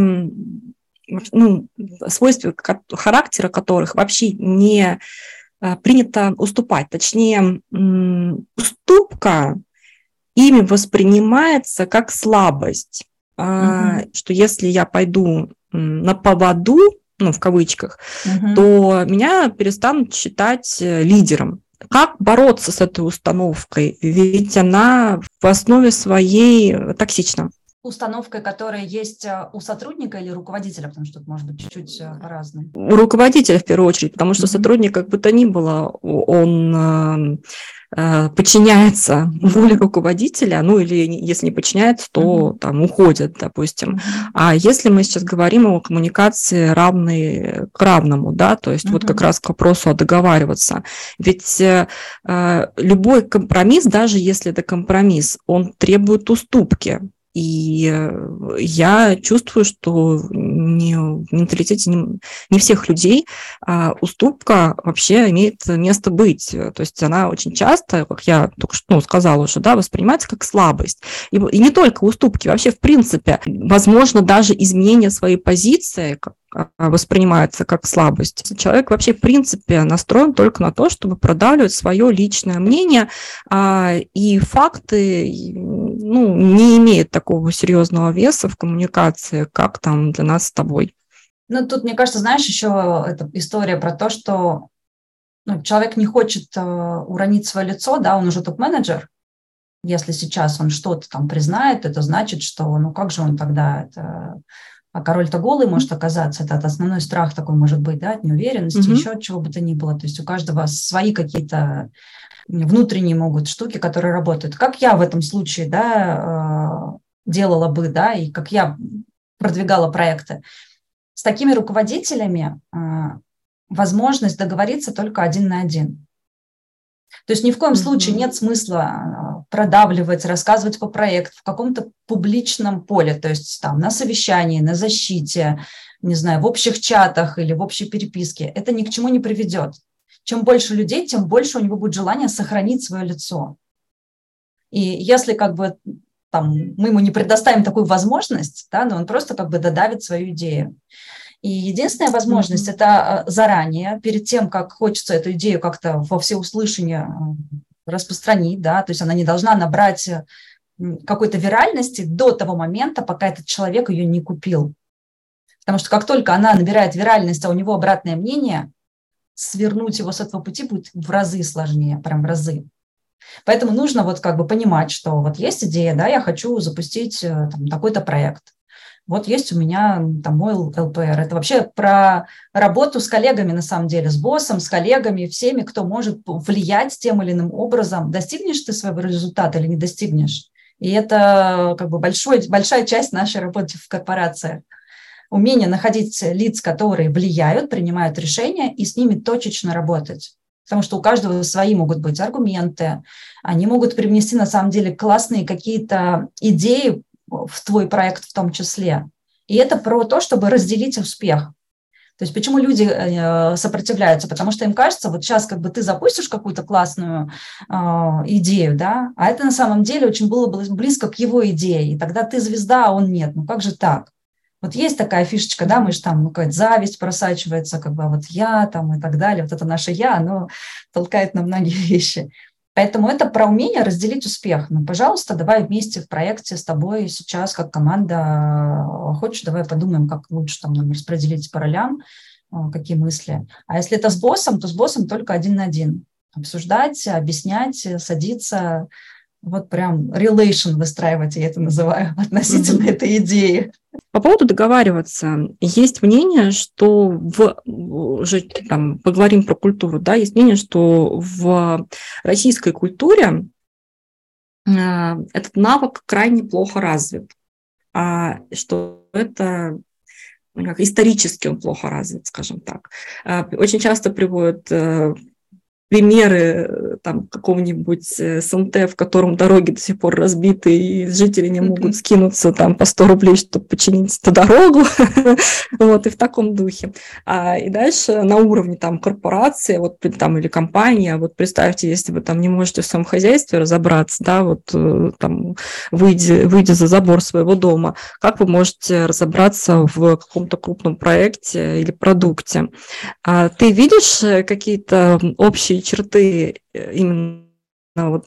ну, свойства характера которых вообще не э, принято уступать. Точнее, уступка ими воспринимается как слабость. Mm-hmm. Что если я пойду на поводу, ну, в кавычках, угу. то меня перестанут считать э, лидером. Как бороться с этой установкой? Ведь она в основе своей токсична. Установка, которая есть э, у сотрудника или руководителя, потому что тут может быть чуть-чуть э, разные. У руководителя в первую очередь, потому что mm-hmm. сотрудник, как бы то ни было, он Э, подчиняется воле руководителя, ну или если не подчиняется, то там уходит, допустим. А если мы сейчас говорим о коммуникации равной к равному, да, то есть mm-hmm. вот как раз к вопросу о договариваться. Ведь э, э, любой компромисс, даже если это компромисс, он требует уступки. И э, я чувствую, что не, в менталитете не, не всех людей а уступка вообще имеет место быть. То есть она очень часто, как я только что ну, сказала уже, да, воспринимается как слабость. И, и не только уступки, вообще в принципе, возможно, даже изменение своей позиции, а, воспринимается как слабость. Человек вообще в принципе настроен только на то, чтобы продавливать свое личное мнение, а, и факты ну, не имеют такого серьезного веса в коммуникации, как там для нас с тобой. Ну, тут, мне кажется, знаешь, еще эта история про то, что ну, человек не хочет э, уронить свое лицо, да, он уже топ-менеджер, если сейчас он что-то там признает, это значит, что, ну, как же он тогда это а король-то голый может оказаться, это основной страх такой может быть, да, от неуверенности, mm-hmm. еще от чего бы то ни было. То есть у каждого свои какие-то внутренние могут штуки, которые работают. Как я в этом случае, да, э, делала бы, да, и как я продвигала проекты. С такими руководителями э, возможность договориться только один на один. То есть ни в коем случае нет смысла а, продавливать, рассказывать по проекту в каком-то публичном поле, то есть там на совещании, на защите, не знаю, в общих чатах или в общей переписке. Это ни к чему не приведет. Чем больше людей, тем больше у него будет желание сохранить свое лицо. И если как бы там, мы ему не предоставим такую возможность, да, но он просто как бы додавит свою идею. И единственная возможность mm-hmm. это э, заранее, перед тем, как хочется эту идею как-то во всеуслышание э, распространить, да, то есть она не должна набрать э, какой-то виральности до того момента, пока этот человек ее не купил. Потому что как только она набирает виральность, а у него обратное мнение, свернуть его с этого пути будет в разы сложнее, прям в разы. Поэтому нужно вот как бы понимать, что вот есть идея, да, я хочу запустить там, такой-то проект вот есть у меня там мой ЛПР. Это вообще про работу с коллегами, на самом деле, с боссом, с коллегами, всеми, кто может влиять тем или иным образом. Достигнешь ты своего результата или не достигнешь? И это как бы большой, большая часть нашей работы в корпорациях. Умение находить лиц, которые влияют, принимают решения, и с ними точечно работать. потому что у каждого свои могут быть аргументы, они могут привнести на самом деле классные какие-то идеи в твой проект в том числе. И это про то, чтобы разделить успех. То есть почему люди э, сопротивляются? Потому что им кажется, вот сейчас как бы ты запустишь какую-то классную э, идею, да, а это на самом деле очень было бы близко к его идее, и тогда ты звезда, а он нет. Ну как же так? Вот есть такая фишечка, да, мы же там, ну, какая-то зависть просачивается, как бы а вот я там и так далее, вот это наше я, оно толкает на многие вещи. Поэтому это про умение разделить успех. Ну, пожалуйста, давай вместе в проекте с тобой сейчас, как команда, хочешь, давай подумаем, как лучше там нам распределить по ролям, а, какие мысли. А если это с боссом, то с боссом только один на один. Обсуждать, объяснять, садиться, вот прям relation выстраивать, я это называю, относительно mm-hmm. этой идеи. По поводу договариваться, есть мнение, что в, уже там поговорим про культуру, да, есть мнение, что в российской культуре э, этот навык крайне плохо развит, а что это как исторически он плохо развит, скажем так. Э, очень часто приводят э, примеры э, там какого-нибудь э, СМТ, в котором дороги до сих пор разбиты, и жители не могут скинуться там по 100 рублей, чтобы починить эту дорогу, вот, и в таком духе. А, и дальше на уровне там корпорации, вот там или компании, а вот представьте, если вы там не можете в своем хозяйстве разобраться, да, вот э, там выйдя, выйдя за забор своего дома, как вы можете разобраться в каком-то крупном проекте или продукте? А ты видишь какие-то общие черты э, именно вот,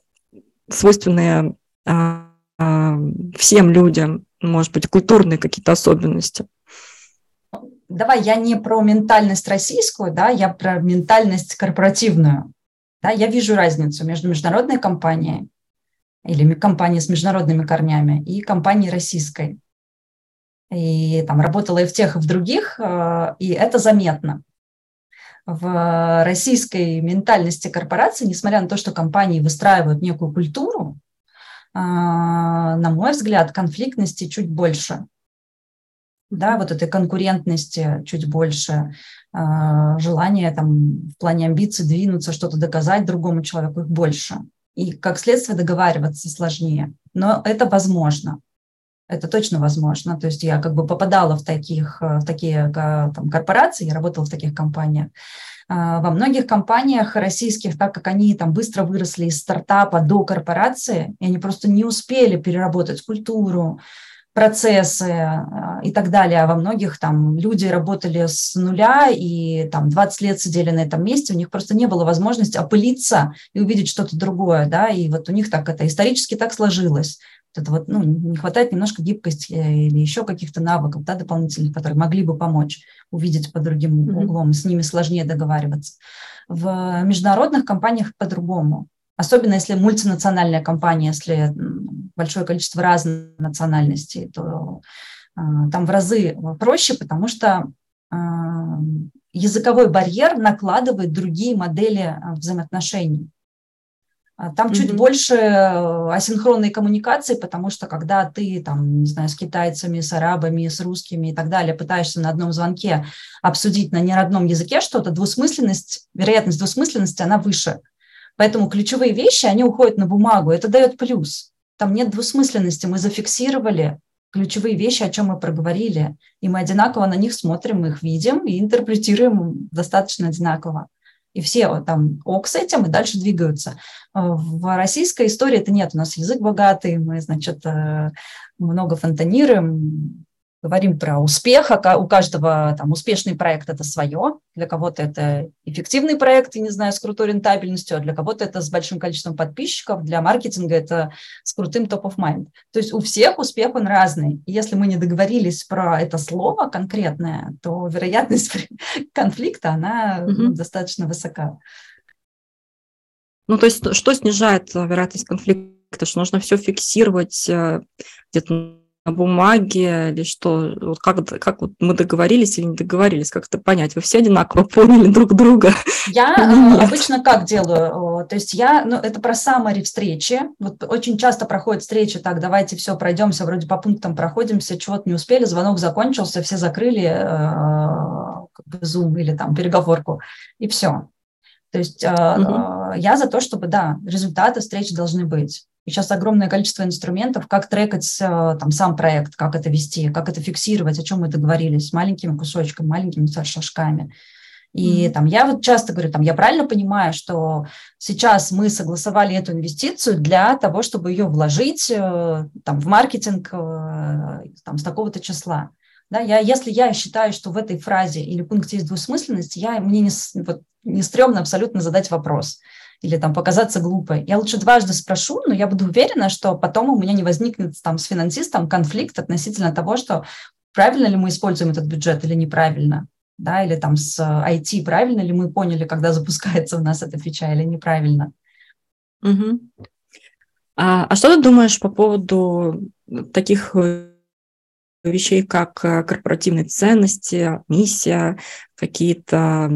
свойственные а, а, всем людям, может быть, культурные какие-то особенности? Давай я не про ментальность российскую, да, я про ментальность корпоративную. Да, я вижу разницу между международной компанией или компанией с международными корнями и компанией российской. И там работала и в тех, и в других, э, и это заметно в российской ментальности корпорации, несмотря на то, что компании выстраивают некую культуру, а, на мой взгляд, конфликтности чуть больше. Да, вот этой конкурентности чуть больше, а, желания там в плане амбиций двинуться, что-то доказать другому человеку, их больше. И как следствие договариваться сложнее. Но это возможно. Это точно возможно. То есть я как бы попадала в, таких, э, в такие там, корпорации, я работала в таких компаниях. А, во многих компаниях российских, так как они там быстро выросли из стартапа до корпорации, и они просто не успели переработать культуру, процессы а, и так далее. А во многих там люди работали с нуля и там 20 лет сидели на этом месте, у них просто не было возможности опылиться и увидеть что-то другое, да, и вот у них так это исторически так сложилось это вот, ну, не хватает немножко гибкости или еще каких-то навыков да, дополнительных, которые могли бы помочь увидеть по другим mm-hmm. углом, с ними сложнее договариваться. В международных компаниях по-другому. Особенно если мультинациональная компания, если большое количество разных национальностей, то э, там в разы проще, потому что э, языковой барьер накладывает другие модели взаимоотношений. А там mm-hmm. чуть больше э, асинхронной коммуникации, потому что когда ты там, не знаю, с китайцами, с арабами, с русскими и так далее пытаешься на одном звонке обсудить на неродном языке что-то, двусмысленность, вероятность двусмысленности, она выше. Поэтому ключевые вещи, они уходят на бумагу, это дает плюс. Там нет двусмысленности, мы зафиксировали ключевые вещи, о чем мы проговорили, и мы одинаково на них смотрим, мы их видим и интерпретируем достаточно одинаково и все там ок с этим и дальше двигаются. А в российской истории это нет. У нас язык богатый, мы, значит, э, много фонтанируем, говорим про успех, а у каждого там успешный проект – это свое, для кого-то это эффективный проект, я не знаю, с крутой рентабельностью, а для кого-то это с большим количеством подписчиков, для маркетинга это с крутым top of mind. То есть у всех успех он разный. И если мы не договорились про это слово конкретное, то вероятность конфликта, она угу. достаточно высока. Ну, то есть что снижает вероятность конфликта? Что нужно все фиксировать э, где-то бумаге или что? Вот как, как вот мы договорились или не договорились? Как это понять? Вы все одинаково поняли друг друга? Я э, обычно как делаю? То есть я, ну, это про саммари встречи. Вот очень часто проходят встречи, так, давайте все пройдемся, вроде по пунктам проходимся, чего-то не успели, звонок закончился, все закрыли э, как бы Zoom или там переговорку, и все. То То есть угу. я за то, чтобы, да, результаты встреч должны быть. И сейчас огромное количество инструментов, как трекать э, там, сам проект, как это вести, как это фиксировать, о чем мы договорились, маленькими кусочками, маленькими шажками. И mm-hmm. там я вот часто говорю, там я правильно понимаю, что сейчас мы согласовали эту инвестицию для того, чтобы ее вложить э, там в маркетинг э, там с такого-то числа. Да, я, если я считаю, что в этой фразе или пункте есть двусмысленность, я, мне не, вот, не стрёмно абсолютно задать вопрос или там показаться глупой. Я лучше дважды спрошу, но я буду уверена, что потом у меня не возникнет там с финансистом конфликт относительно того, что правильно ли мы используем этот бюджет или неправильно, да, или там с IT правильно ли мы поняли, когда запускается у нас эта фича или неправильно. Угу. А, а что ты думаешь по поводу таких э, вещей, как э, корпоративные ценности, миссия, какие-то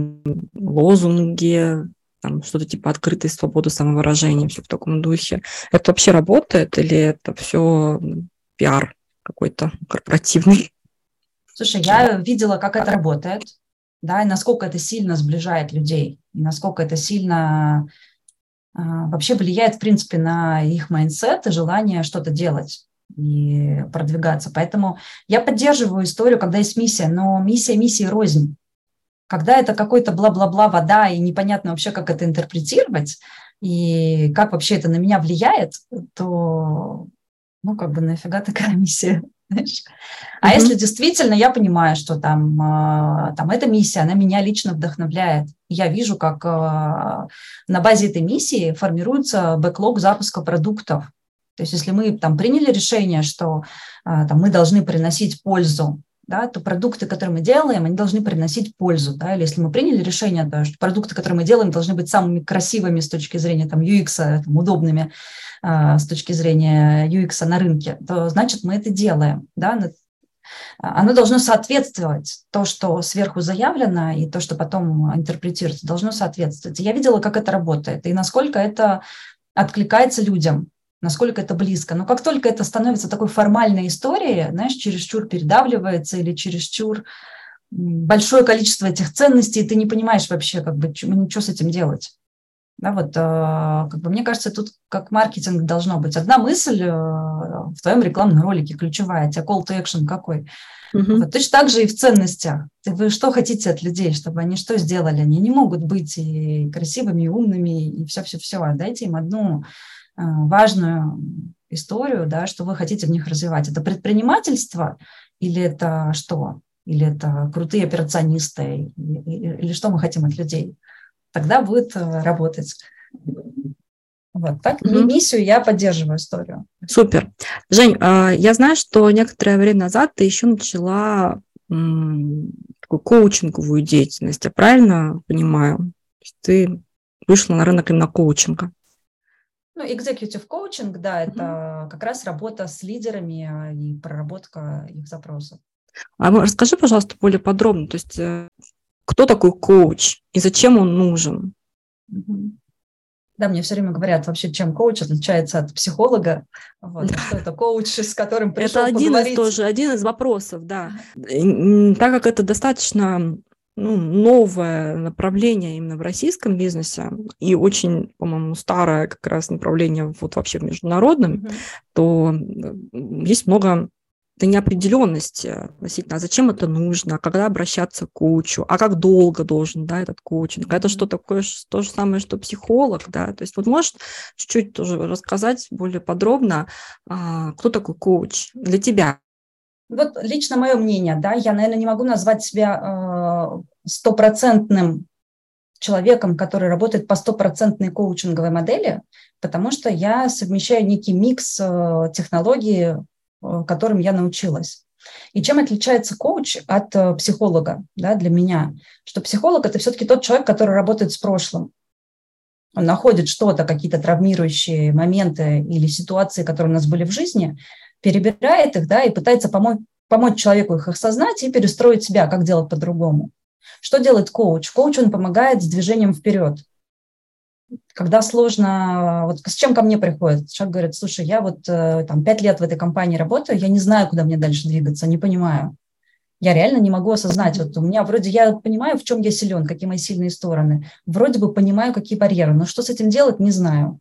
лозунги, там что-то типа открытой свободы самовыражения, все в таком духе. Это вообще работает или это все пиар какой-то корпоративный? Слушай, я видела, как это работает, да, и насколько это сильно сближает людей, и насколько это сильно а, вообще влияет, в принципе, на их mindset и желание что-то делать и продвигаться. Поэтому я поддерживаю историю, когда есть миссия, но миссия миссии рознь. Когда это какой-то бла-бла-бла вода, и непонятно вообще, как это интерпретировать, и как вообще это на меня влияет, то, ну, как бы нафига такая миссия? Знаешь? А mm-hmm. если действительно я понимаю, что там, а, там эта миссия, она меня лично вдохновляет, я вижу, как а, на базе этой миссии формируется бэклог запуска продуктов. То есть если мы там приняли решение, что а, там, мы должны приносить пользу да, то продукты, которые мы делаем, они должны приносить пользу. Да, или если мы приняли решение, да, что продукты, которые мы делаем, должны быть самыми красивыми с точки зрения там, UX, там, удобными э, с точки зрения UX на рынке, то значит мы это делаем. Да, оно должно соответствовать то, что сверху заявлено, и то, что потом интерпретируется, должно соответствовать. Я видела, как это работает, и насколько это откликается людям насколько это близко. Но как только это становится такой формальной историей, знаешь, чересчур передавливается или чересчур большое количество этих ценностей, ты не понимаешь вообще, как бы, что с этим делать. Да, вот, э, как бы, мне кажется, тут как маркетинг должно быть. Одна мысль э, в твоем рекламном ролике ключевая, у тебя call to action какой. Угу. Вот, точно так же и в ценностях. Вы что хотите от людей, чтобы они что сделали? Они не могут быть и красивыми, и умными, и все-все-все. Дайте им одну важную историю, да, что вы хотите в них развивать. Это предпринимательство или это что? Или это крутые операционисты? Или что мы хотим от людей? Тогда будет э, работать. Вот так. Mm-hmm. Миссию я поддерживаю историю. Супер. Жень, а, я знаю, что некоторое время назад ты еще начала такую коучинговую деятельность. Я правильно понимаю? Ты вышла на рынок именно коучинга. Ну, executive coaching, да, это mm-hmm. как раз работа с лидерами а, и проработка их запросов. А расскажи, пожалуйста, более подробно, то есть э, кто такой коуч и зачем он нужен? Mm-hmm. Да, мне все время говорят вообще, чем коуч отличается от психолога. Вот, что это коуч, с которым пришел Это один поговорить. из тоже, один из вопросов, да. Так как это достаточно ну, новое направление именно в российском бизнесе и очень, по-моему, старое как раз направление вот вообще в международном, mm-hmm. то есть много это неопределенности относительно, а зачем это нужно, когда обращаться к коучу, а как долго должен, да, этот коучинг, это что такое, то же самое, что психолог, да, то есть вот может чуть-чуть тоже рассказать более подробно, а, кто такой коуч для тебя? Вот лично мое мнение, да, я, наверное, не могу назвать себя э, стопроцентным человеком, который работает по стопроцентной коучинговой модели, потому что я совмещаю некий микс э, технологий, э, которым я научилась. И чем отличается коуч от психолога да, для меня? Что психолог – это все-таки тот человек, который работает с прошлым. Он находит что-то, какие-то травмирующие моменты или ситуации, которые у нас были в жизни, перебирает их, да, и пытается помочь, помочь человеку их осознать и перестроить себя, как делать по-другому. Что делает коуч? Коуч, он помогает с движением вперед. Когда сложно, вот с чем ко мне приходит? Человек говорит, слушай, я вот э, там пять лет в этой компании работаю, я не знаю, куда мне дальше двигаться, не понимаю. Я реально не могу осознать. Вот у меня вроде я понимаю, в чем я силен, какие мои сильные стороны. Вроде бы понимаю, какие барьеры, но что с этим делать, не знаю.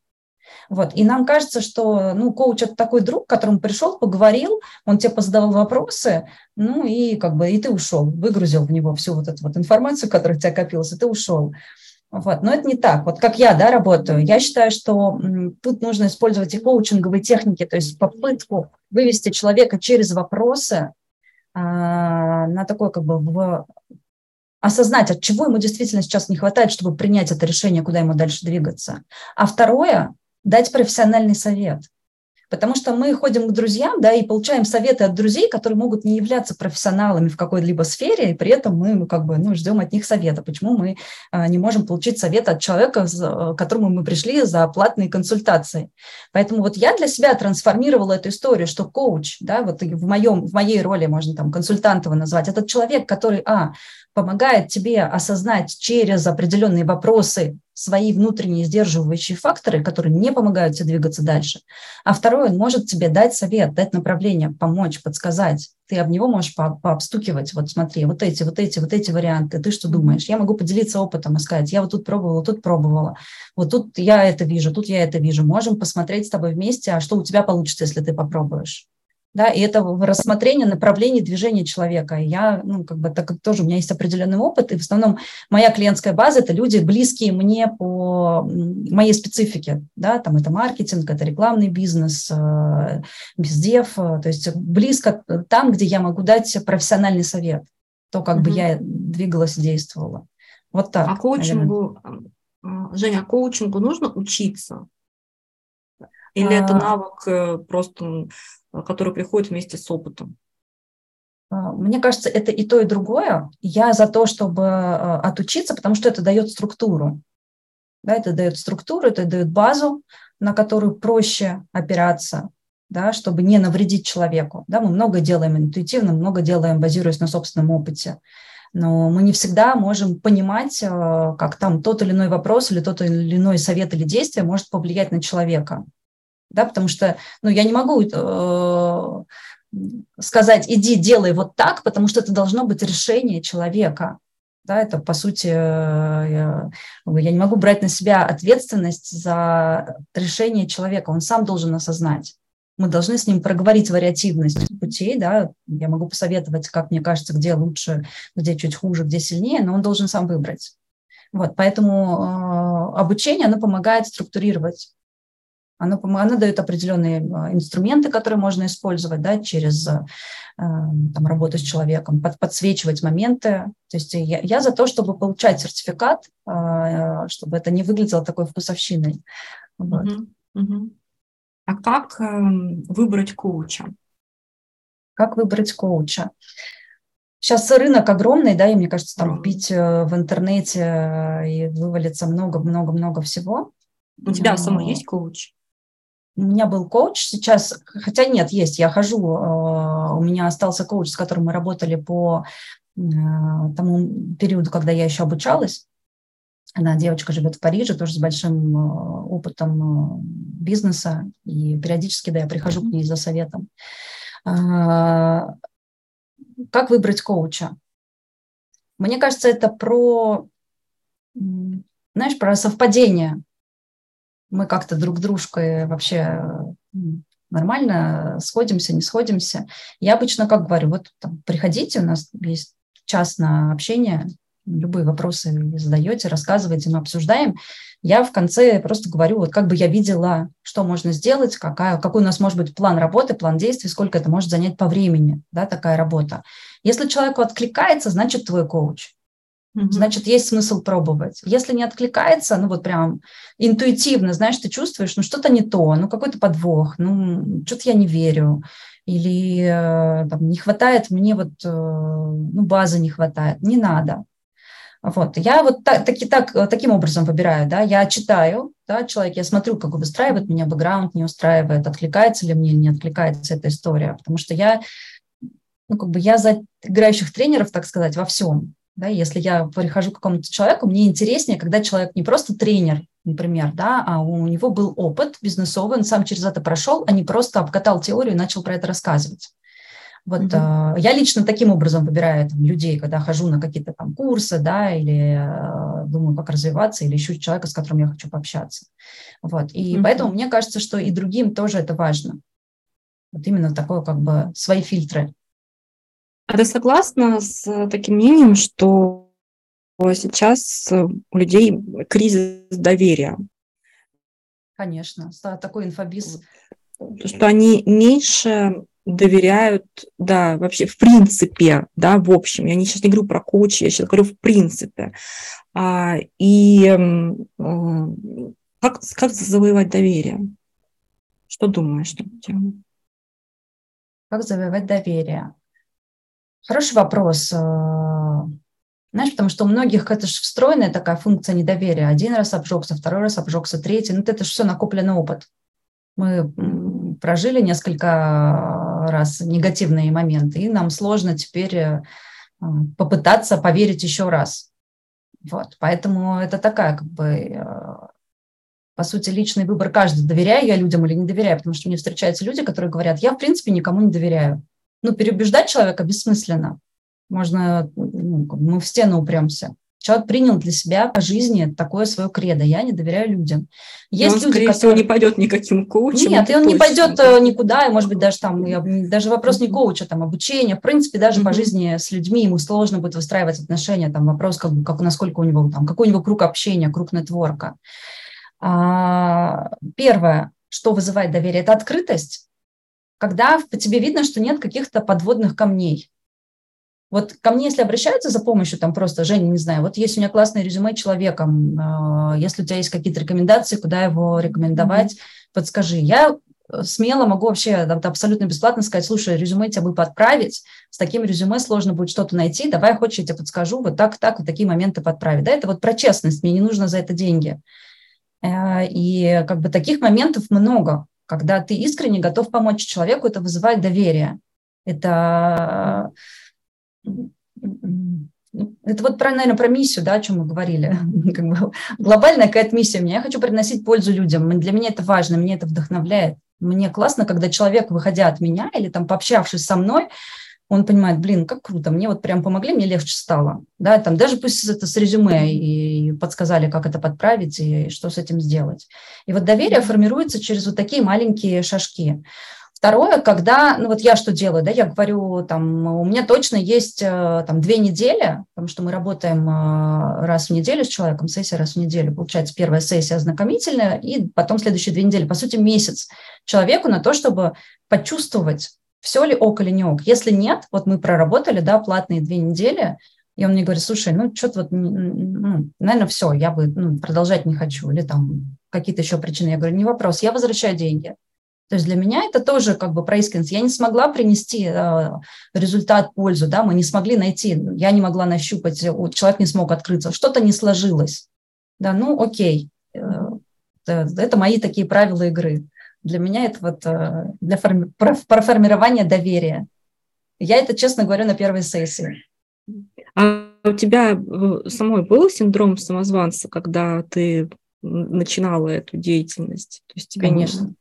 Вот. И нам кажется, что ну, коуч – это такой друг, к которому пришел, поговорил, он тебе позадавал вопросы, ну и как бы и ты ушел, выгрузил в него всю вот эту вот информацию, которая у тебя копилась, и ты ушел. Вот. Но это не так. Вот как я да, работаю, я считаю, что тут нужно использовать и коучинговые техники, то есть попытку вывести человека через вопросы а, на такой как бы в осознать, от чего ему действительно сейчас не хватает, чтобы принять это решение, куда ему дальше двигаться. А второе, дать профессиональный совет. Потому что мы ходим к друзьям, да, и получаем советы от друзей, которые могут не являться профессионалами в какой-либо сфере, и при этом мы как бы ну, ждем от них совета. Почему мы а, не можем получить совет от человека, к которому мы пришли за платные консультации? Поэтому вот я для себя трансформировала эту историю, что коуч, да, вот в, моем, в моей роли можно там консультант его назвать, этот человек, который, а, помогает тебе осознать через определенные вопросы свои внутренние сдерживающие факторы, которые не помогают тебе двигаться дальше. А второе, он может тебе дать совет, дать направление, помочь, подсказать. Ты об него можешь по пообстукивать. Вот смотри, вот эти, вот эти, вот эти варианты. Ты что думаешь? Я могу поделиться опытом и сказать, я вот тут пробовала, тут пробовала. Вот тут я это вижу, тут я это вижу. Можем посмотреть с тобой вместе, а что у тебя получится, если ты попробуешь да, и это в рассмотрении направления движения человека. И я, ну, как бы, так тоже у меня есть определенный опыт, и в основном моя клиентская база – это люди, близкие мне по моей специфике, да, там это маркетинг, это рекламный бизнес, э, бездев, э, то есть близко там, где я могу дать профессиональный совет, то, как угу. бы я двигалась и действовала. Вот так. А коучингу, наверное. Женя, а коучингу нужно учиться? Или а... это навык э, просто который приходит вместе с опытом? А, мне кажется, это и то, и другое. Я за то, чтобы э, отучиться, потому что это дает структуру. Да, это дает структуру, это дает базу, на которую проще опираться, да, чтобы не навредить человеку. Да, мы много делаем интуитивно, много делаем, базируясь на собственном опыте. Но мы не всегда можем понимать, э, как там тот или иной вопрос или тот или иной совет или действие может повлиять на человека да, потому что, ну, я не могу э, сказать, иди, делай вот так, потому что это должно быть решение человека, да, это, по сути, э, я, я не могу брать на себя ответственность за решение человека, он сам должен осознать. Мы должны с ним проговорить вариативность путей, да, я могу посоветовать, как мне кажется, где лучше, где чуть хуже, где сильнее, но он должен сам выбрать. Вот, поэтому э, обучение, оно помогает структурировать оно, оно дает определенные а, инструменты, которые можно использовать да, через э, там, работу с человеком, под, подсвечивать моменты. То есть я, я за то, чтобы получать сертификат, а, чтобы это не выглядело такой вкусовщиной. Вот. А как эм, выбрать коуча? Как выбрать коуча? Сейчас рынок огромный, да, и мне кажется, там вбить э, в интернете э, и вывалится много-много-много всего. У тебя самой есть коуч? У меня был коуч сейчас, хотя нет, есть, я хожу, э, у меня остался коуч, с которым мы работали по э, тому периоду, когда я еще обучалась. Она девочка живет в Париже, тоже с большим э, опытом бизнеса, и периодически, да, я прихожу к ней за советом. Как выбрать коуча? Мне кажется, это про, знаешь, про совпадение мы как-то друг дружкой вообще нормально сходимся, не сходимся. Я обычно как говорю, вот там, приходите, у нас есть час на общение, любые вопросы задаете, рассказываете, мы обсуждаем. Я в конце просто говорю, вот как бы я видела, что можно сделать, какая, какой у нас может быть план работы, план действий, сколько это может занять по времени, да, такая работа. Если человеку откликается, значит твой коуч. Значит, есть смысл пробовать. Если не откликается, ну вот прям интуитивно, знаешь, ты чувствуешь, ну что-то не то, ну какой-то подвох, ну что-то я не верю, или э, там, не хватает мне вот, э, ну базы не хватает, не надо. Вот, я вот так, таки, так, таким образом выбираю, да, я читаю, да, человек, я смотрю, как устраивает меня, бэкграунд не устраивает, откликается ли мне или не откликается эта история, потому что я, ну, как бы я за играющих тренеров, так сказать, во всем, да, если я прихожу к какому-то человеку, мне интереснее, когда человек не просто тренер, например, да, а у него был опыт бизнесовый, он сам через это прошел, а не просто обкатал теорию и начал про это рассказывать. Вот mm-hmm. э, я лично таким образом выбираю там, людей, когда хожу на какие-то там курсы, да, или э, думаю, как развиваться, или ищу человека, с которым я хочу пообщаться. Вот. И mm-hmm. поэтому мне кажется, что и другим тоже это важно. Вот именно такое, как бы, свои фильтры. А ты согласна с таким мнением, что сейчас у людей кризис доверия? Конечно, такой инфобиз. Что они меньше доверяют, да, вообще в принципе, да, в общем. Я не, сейчас не говорю про коучи, я сейчас говорю в принципе. А, и как, как завоевать доверие? Что думаешь на эту тему? Как завоевать доверие? Хороший вопрос. А, знаешь, потому что у многих это же встроенная такая функция недоверия. Один раз обжегся, второй раз обжегся, третий. Ну, это же все накопленный опыт. Мы прожили несколько раз негативные моменты, и нам сложно теперь э, попытаться поверить еще раз. Вот, поэтому это такая, как бы, э, по сути, личный выбор каждый, доверяю я людям или не доверяю, потому что мне встречаются люди, которые говорят, я, в принципе, никому не доверяю. Ну, переубеждать человека бессмысленно. Можно, ну, мы в стену упремся. Человек принял для себя по жизни такое свое кредо. Я не доверяю людям. Есть он, люди, скорее которые... всего, не пойдет никаким коучем. Нет, и он не пойдет э, никуда, и, может быть, даже там, даже вопрос не коуча, там, обучения. В принципе, даже mm-hmm. по жизни с людьми ему сложно будет выстраивать отношения. Там вопрос, как, как насколько у него, там, какой у него круг общения, круг нетворка. А, первое, что вызывает доверие, это открытость, когда по тебе видно, что нет каких-то подводных камней. Вот ко мне, если обращаются за помощью, там просто, Женя, не знаю, вот есть у меня классное резюме человеком, а, если у тебя есть какие-то рекомендации, куда его рекомендовать, mm-hmm. подскажи. Я э, смело могу вообще абсолютно бесплатно сказать, слушай, резюме тебя бы подправить, с таким резюме сложно будет что-то найти, давай, хочешь, я тебе подскажу, вот так, так, вот такие моменты подправить. Да, это вот про честность, мне не нужно за это деньги. Э, и как бы таких моментов много, когда ты искренне готов помочь человеку, это вызывает доверие. Это это вот, про, наверное, про миссию, да, о чем мы говорили. Как бы глобальная какая-то миссия у меня. Я хочу приносить пользу людям. Для меня это важно, меня это вдохновляет. Мне классно, когда человек, выходя от меня или там пообщавшись со мной, он понимает, блин, как круто, мне вот прям помогли, мне легче стало. Да, там даже пусть это с резюме и подсказали, как это подправить и что с этим сделать. И вот доверие формируется через вот такие маленькие шажки. Второе, когда, ну вот я что делаю, да, я говорю, там, у меня точно есть э, там две недели, потому что мы работаем э, раз в неделю с человеком, сессия раз в неделю, получается первая сессия ознакомительная, и потом следующие две недели, по сути, месяц человеку на то, чтобы почувствовать, все ли ок или не ок. Если нет, вот мы проработали, да, платные две недели, и он мне говорит, слушай, ну, что-то вот, ну, наверное, все, я бы ну, продолжать не хочу, или там какие-то еще причины. Я говорю, не вопрос, я возвращаю деньги. То есть для меня это тоже как бы про искренность. Я не смогла принести э, результат, пользу, да, мы не смогли найти, я не могла нащупать, человек не смог открыться, что-то не сложилось. Да, ну окей, э, это мои такие правила игры. Для меня это вот э, для форми- про, про формирование доверия. Я это, честно говорю, на первой сессии. А у тебя э, самой был синдром самозванца, когда ты начинала эту деятельность? То есть тебя Конечно.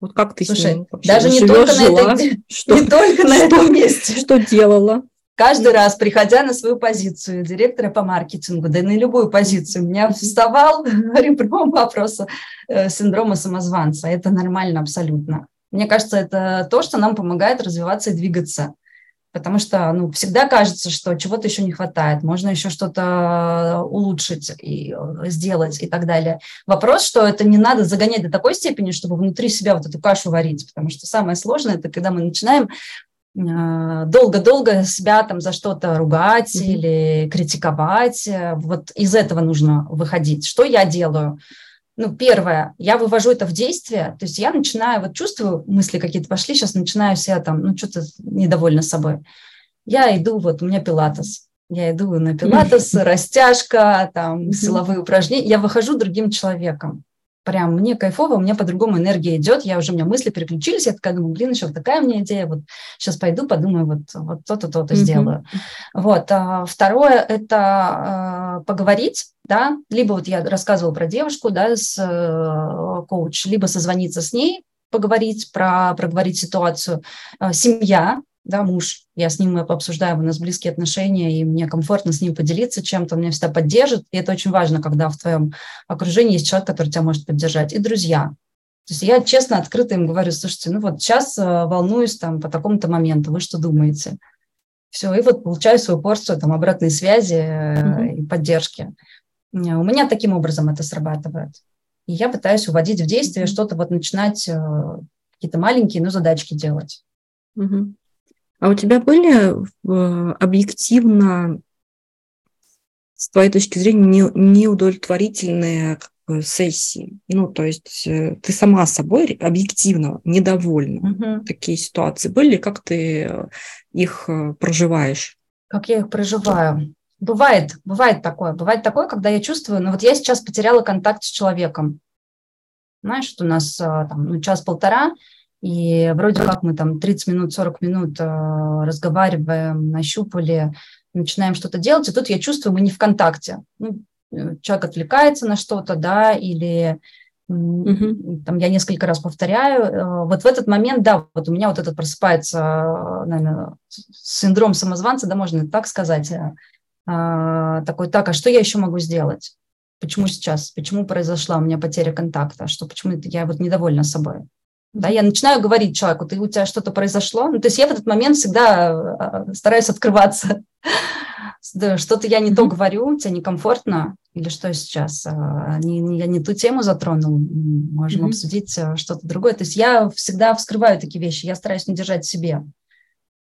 Вот как ты Слушай, с ним вообще даже не только, жила, на, этой, что, не только на этом месте. Что делала? Каждый раз, приходя на свою позицию директора по маркетингу, да и на любую позицию, у меня вставал ребром вопроса э, синдрома самозванца. Это нормально абсолютно. Мне кажется, это то, что нам помогает развиваться и двигаться потому что ну, всегда кажется, что чего-то еще не хватает, можно еще что-то улучшить и э, сделать и так далее. Вопрос, что это не надо загонять до такой степени, чтобы внутри себя вот эту кашу варить, потому что самое сложное – это когда мы начинаем э, долго-долго себя там за что-то ругать mm-hmm. или критиковать. Вот из этого нужно выходить. Что я делаю? Ну, первое, я вывожу это в действие, то есть я начинаю, вот чувствую, мысли какие-то пошли, сейчас начинаю себя там, ну, что-то недовольна собой. Я иду, вот у меня пилатес, я иду на пилатес, растяжка, там, силовые упражнения, я выхожу другим человеком. Прям мне кайфово, у меня по-другому энергия идет, я уже, у меня мысли переключились, я такая думаю, блин, еще вот такая у меня идея, вот сейчас пойду, подумаю, вот, вот то-то, то-то сделаю. Вот. А второе – это а, поговорить, да, либо вот я рассказывала про девушку, да, с э, коуч, либо созвониться с ней, поговорить про, проговорить ситуацию. Э, семья, да, муж, я с ним мы обсуждаем, у нас близкие отношения, и мне комфортно с ним поделиться чем-то, он меня всегда поддержит, и это очень важно, когда в твоем окружении есть человек, который тебя может поддержать, и друзья. То есть я честно, открыто им говорю, слушайте, ну вот сейчас э, волнуюсь там по такому-то моменту, вы что думаете? Все, и вот получаю свою порцию там обратной связи mm-hmm. и поддержки. У меня таким образом это срабатывает. И я пытаюсь уводить в действие, mm-hmm. что-то вот начинать, э, какие-то маленькие, но задачки делать. Mm-hmm. А у тебя были э, объективно, с твоей точки зрения, неудовлетворительные сессии. Ну, то есть э, ты сама собой объективно недовольна. Угу. Такие ситуации были, как ты э, их проживаешь? Как я их проживаю? Бывает, бывает такое. Бывает такое, когда я чувствую, ну вот я сейчас потеряла контакт с человеком. Знаешь, что у нас там, ну, час-полтора, и вроде как мы там 30 минут, 40 минут э, разговариваем, нащупали, начинаем что-то делать, и тут я чувствую, мы не в контакте. Ну, э, человек отвлекается на что-то, да, или mm там я несколько раз повторяю. Э, вот в этот момент, да, вот у меня вот этот просыпается, наверное, синдром самозванца, да, можно так сказать, такой, так, а что я еще могу сделать? Почему сейчас? Почему произошла у меня потеря контакта? Что почему я вот недовольна собой? Да, я начинаю говорить человеку, ты, у тебя что-то произошло. Ну, то есть я в этот момент всегда а, стараюсь открываться. Что-то я не то говорю, тебе некомфортно, или что сейчас? А, не, я не ту тему затронул, можем mm-hmm. обсудить а, что-то другое. То есть я всегда вскрываю такие вещи, я стараюсь не держать в себе.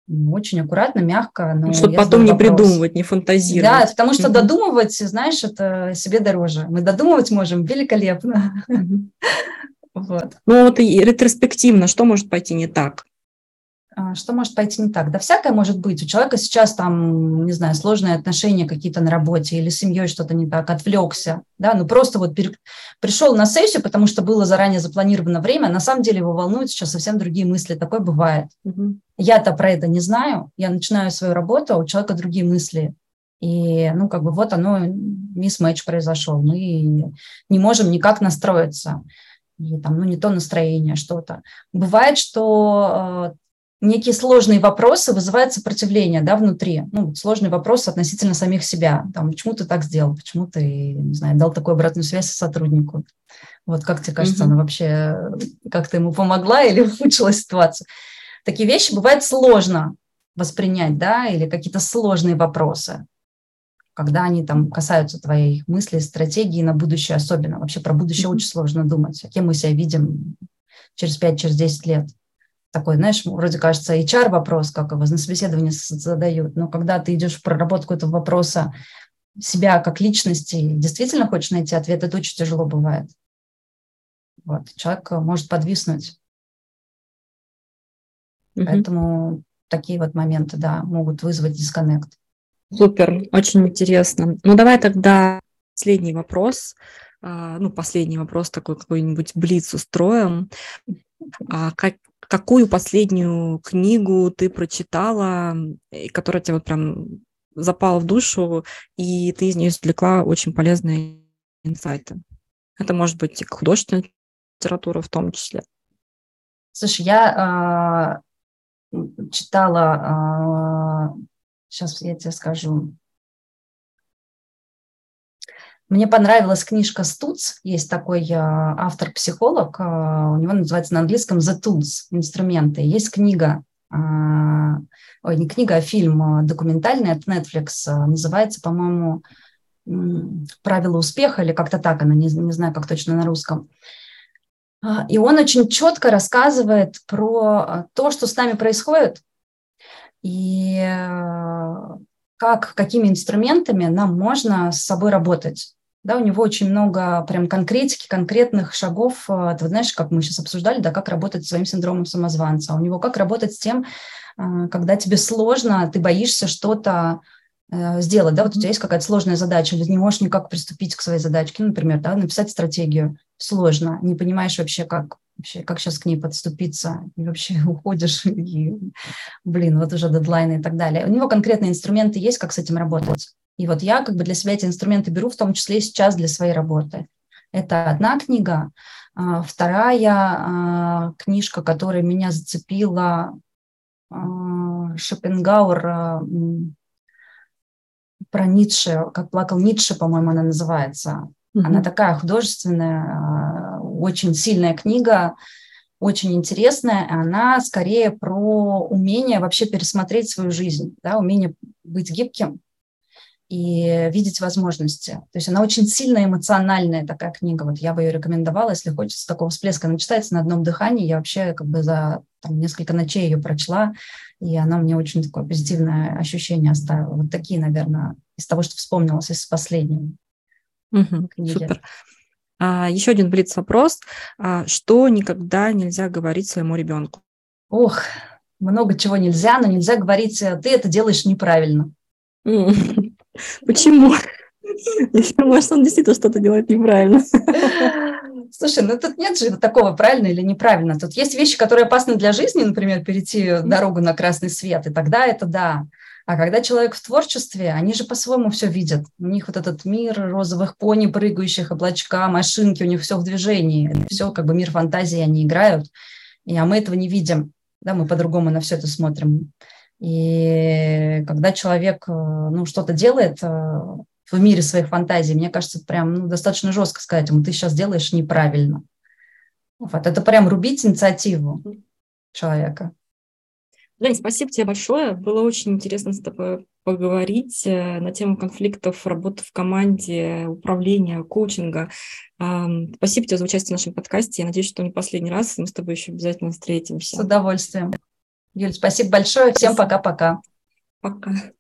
Очень аккуратно, мягко. Но Чтобы потом не вопрос. придумывать, не фантазировать. Да, потому что mm-hmm. додумывать, знаешь, это себе дороже. Мы додумывать можем великолепно. Mm-hmm. Вот. Ну вот и ретроспективно, что может пойти не так? А, что может пойти не так? Да всякое может быть. У человека сейчас там, не знаю, сложные отношения какие-то на работе или с семьей что-то не так, отвлекся, да, ну просто вот пере... пришел на сессию, потому что было заранее запланировано время, а на самом деле его волнуют сейчас совсем другие мысли, такое бывает. Угу. Я-то про это не знаю, я начинаю свою работу, а у человека другие мысли. И, ну, как бы вот оно, мисс-матч произошел. Мы не можем никак настроиться или там, ну, не то настроение, что-то. Бывает, что э, некие сложные вопросы вызывают сопротивление да, внутри. Ну, сложный вопрос относительно самих себя. Там, почему ты так сделал, почему ты, не знаю, дал такую обратную связь сотруднику. Вот как тебе кажется, mm-hmm. она вообще как-то ему помогла или ухудшила ситуацию? Такие вещи бывает сложно воспринять, да, или какие-то сложные вопросы когда они там касаются твоей мысли, стратегии на будущее особенно. Вообще про будущее mm-hmm. очень сложно думать, а кем мы себя видим через 5, через 10 лет. Такой, знаешь, вроде кажется, HR вопрос, как его на собеседовании задают, но когда ты идешь в проработку этого вопроса себя как личности, действительно хочешь найти ответ, это очень тяжело бывает. Вот. Человек может подвиснуть. Mm-hmm. Поэтому такие вот моменты, да, могут вызвать дисконнект. Супер, очень интересно. Ну, давай тогда последний вопрос. А, ну, последний вопрос такой какой-нибудь блиц устроим. А как, какую последнюю книгу ты прочитала, которая тебе вот прям запала в душу, и ты из нее извлекла очень полезные инсайты? Это может быть художественная литература в том числе. Слушай, я э, читала э, Сейчас я тебе скажу. Мне понравилась книжка «Стуц». Есть такой э, автор-психолог, э, у него называется на английском «The Tools» – инструменты. Есть книга, э, ой, не книга, а фильм документальный от Netflix, называется, по-моему, «Правила успеха» или как-то так, она не, не знаю, как точно на русском. И он очень четко рассказывает про то, что с нами происходит, и э, как, какими инструментами нам можно с собой работать. Да, у него очень много прям конкретики, конкретных шагов. Э, ты знаешь, как мы сейчас обсуждали, да, как работать с своим синдромом самозванца. У него как работать с тем, э, когда тебе сложно, ты боишься что-то сделать, да, вот у тебя есть какая-то сложная задача, или не можешь никак приступить к своей задачке, ну, например, да, написать стратегию сложно, не понимаешь вообще, как вообще, как сейчас к ней подступиться, и вообще уходишь, и, блин, вот уже дедлайны и так далее. У него конкретные инструменты есть, как с этим работать. И вот я как бы для себя эти инструменты беру, в том числе и сейчас для своей работы. Это одна книга. А, вторая а, книжка, которая меня зацепила, а, Шопенгауэр про Ницше, как плакал Ницше, по-моему, она называется. Mm-hmm. Она такая художественная, очень сильная книга, очень интересная. Она скорее про умение вообще пересмотреть свою жизнь, да, умение быть гибким, и видеть возможности. То есть она очень сильно эмоциональная такая книга. Вот я бы ее рекомендовала, если хочется такого всплеска. Она читается на одном дыхании. Я вообще как бы за там, несколько ночей ее прочла, и она мне очень такое позитивное ощущение оставила. Вот такие, наверное, из того, что вспомнилось из последнего. Угу, супер. А, еще один блиц-вопрос. А, что никогда нельзя говорить своему ребенку? Ох, много чего нельзя, но нельзя говорить, ты это делаешь неправильно. Почему? Может, он действительно что-то делает неправильно. Слушай, ну тут нет же такого правильно или неправильно. Тут есть вещи, которые опасны для жизни, например, перейти дорогу на красный свет, и тогда это да. А когда человек в творчестве, они же по-своему все видят. У них вот этот мир розовых пони, прыгающих, облачка, машинки, у них все в движении. Это все как бы мир фантазии, они играют. И, а мы этого не видим. Да, мы по-другому на все это смотрим. И когда человек э, ну, что-то делает э, в мире своих фантазий, мне кажется, прям ну, достаточно жестко сказать ему, ты сейчас делаешь неправильно. Вот, это прям рубить инициативу человека. Жень, спасибо тебе большое. Было очень интересно с тобой поговорить э, на тему конфликтов, работы в команде, управления, коучинга. Спасибо тебе за участие в нашем подкасте. Я надеюсь, что не последний раз. Мы с тобой еще обязательно встретимся. С удовольствием. Юль, спасибо большое. Всем пока-пока. Пока. -пока. пока.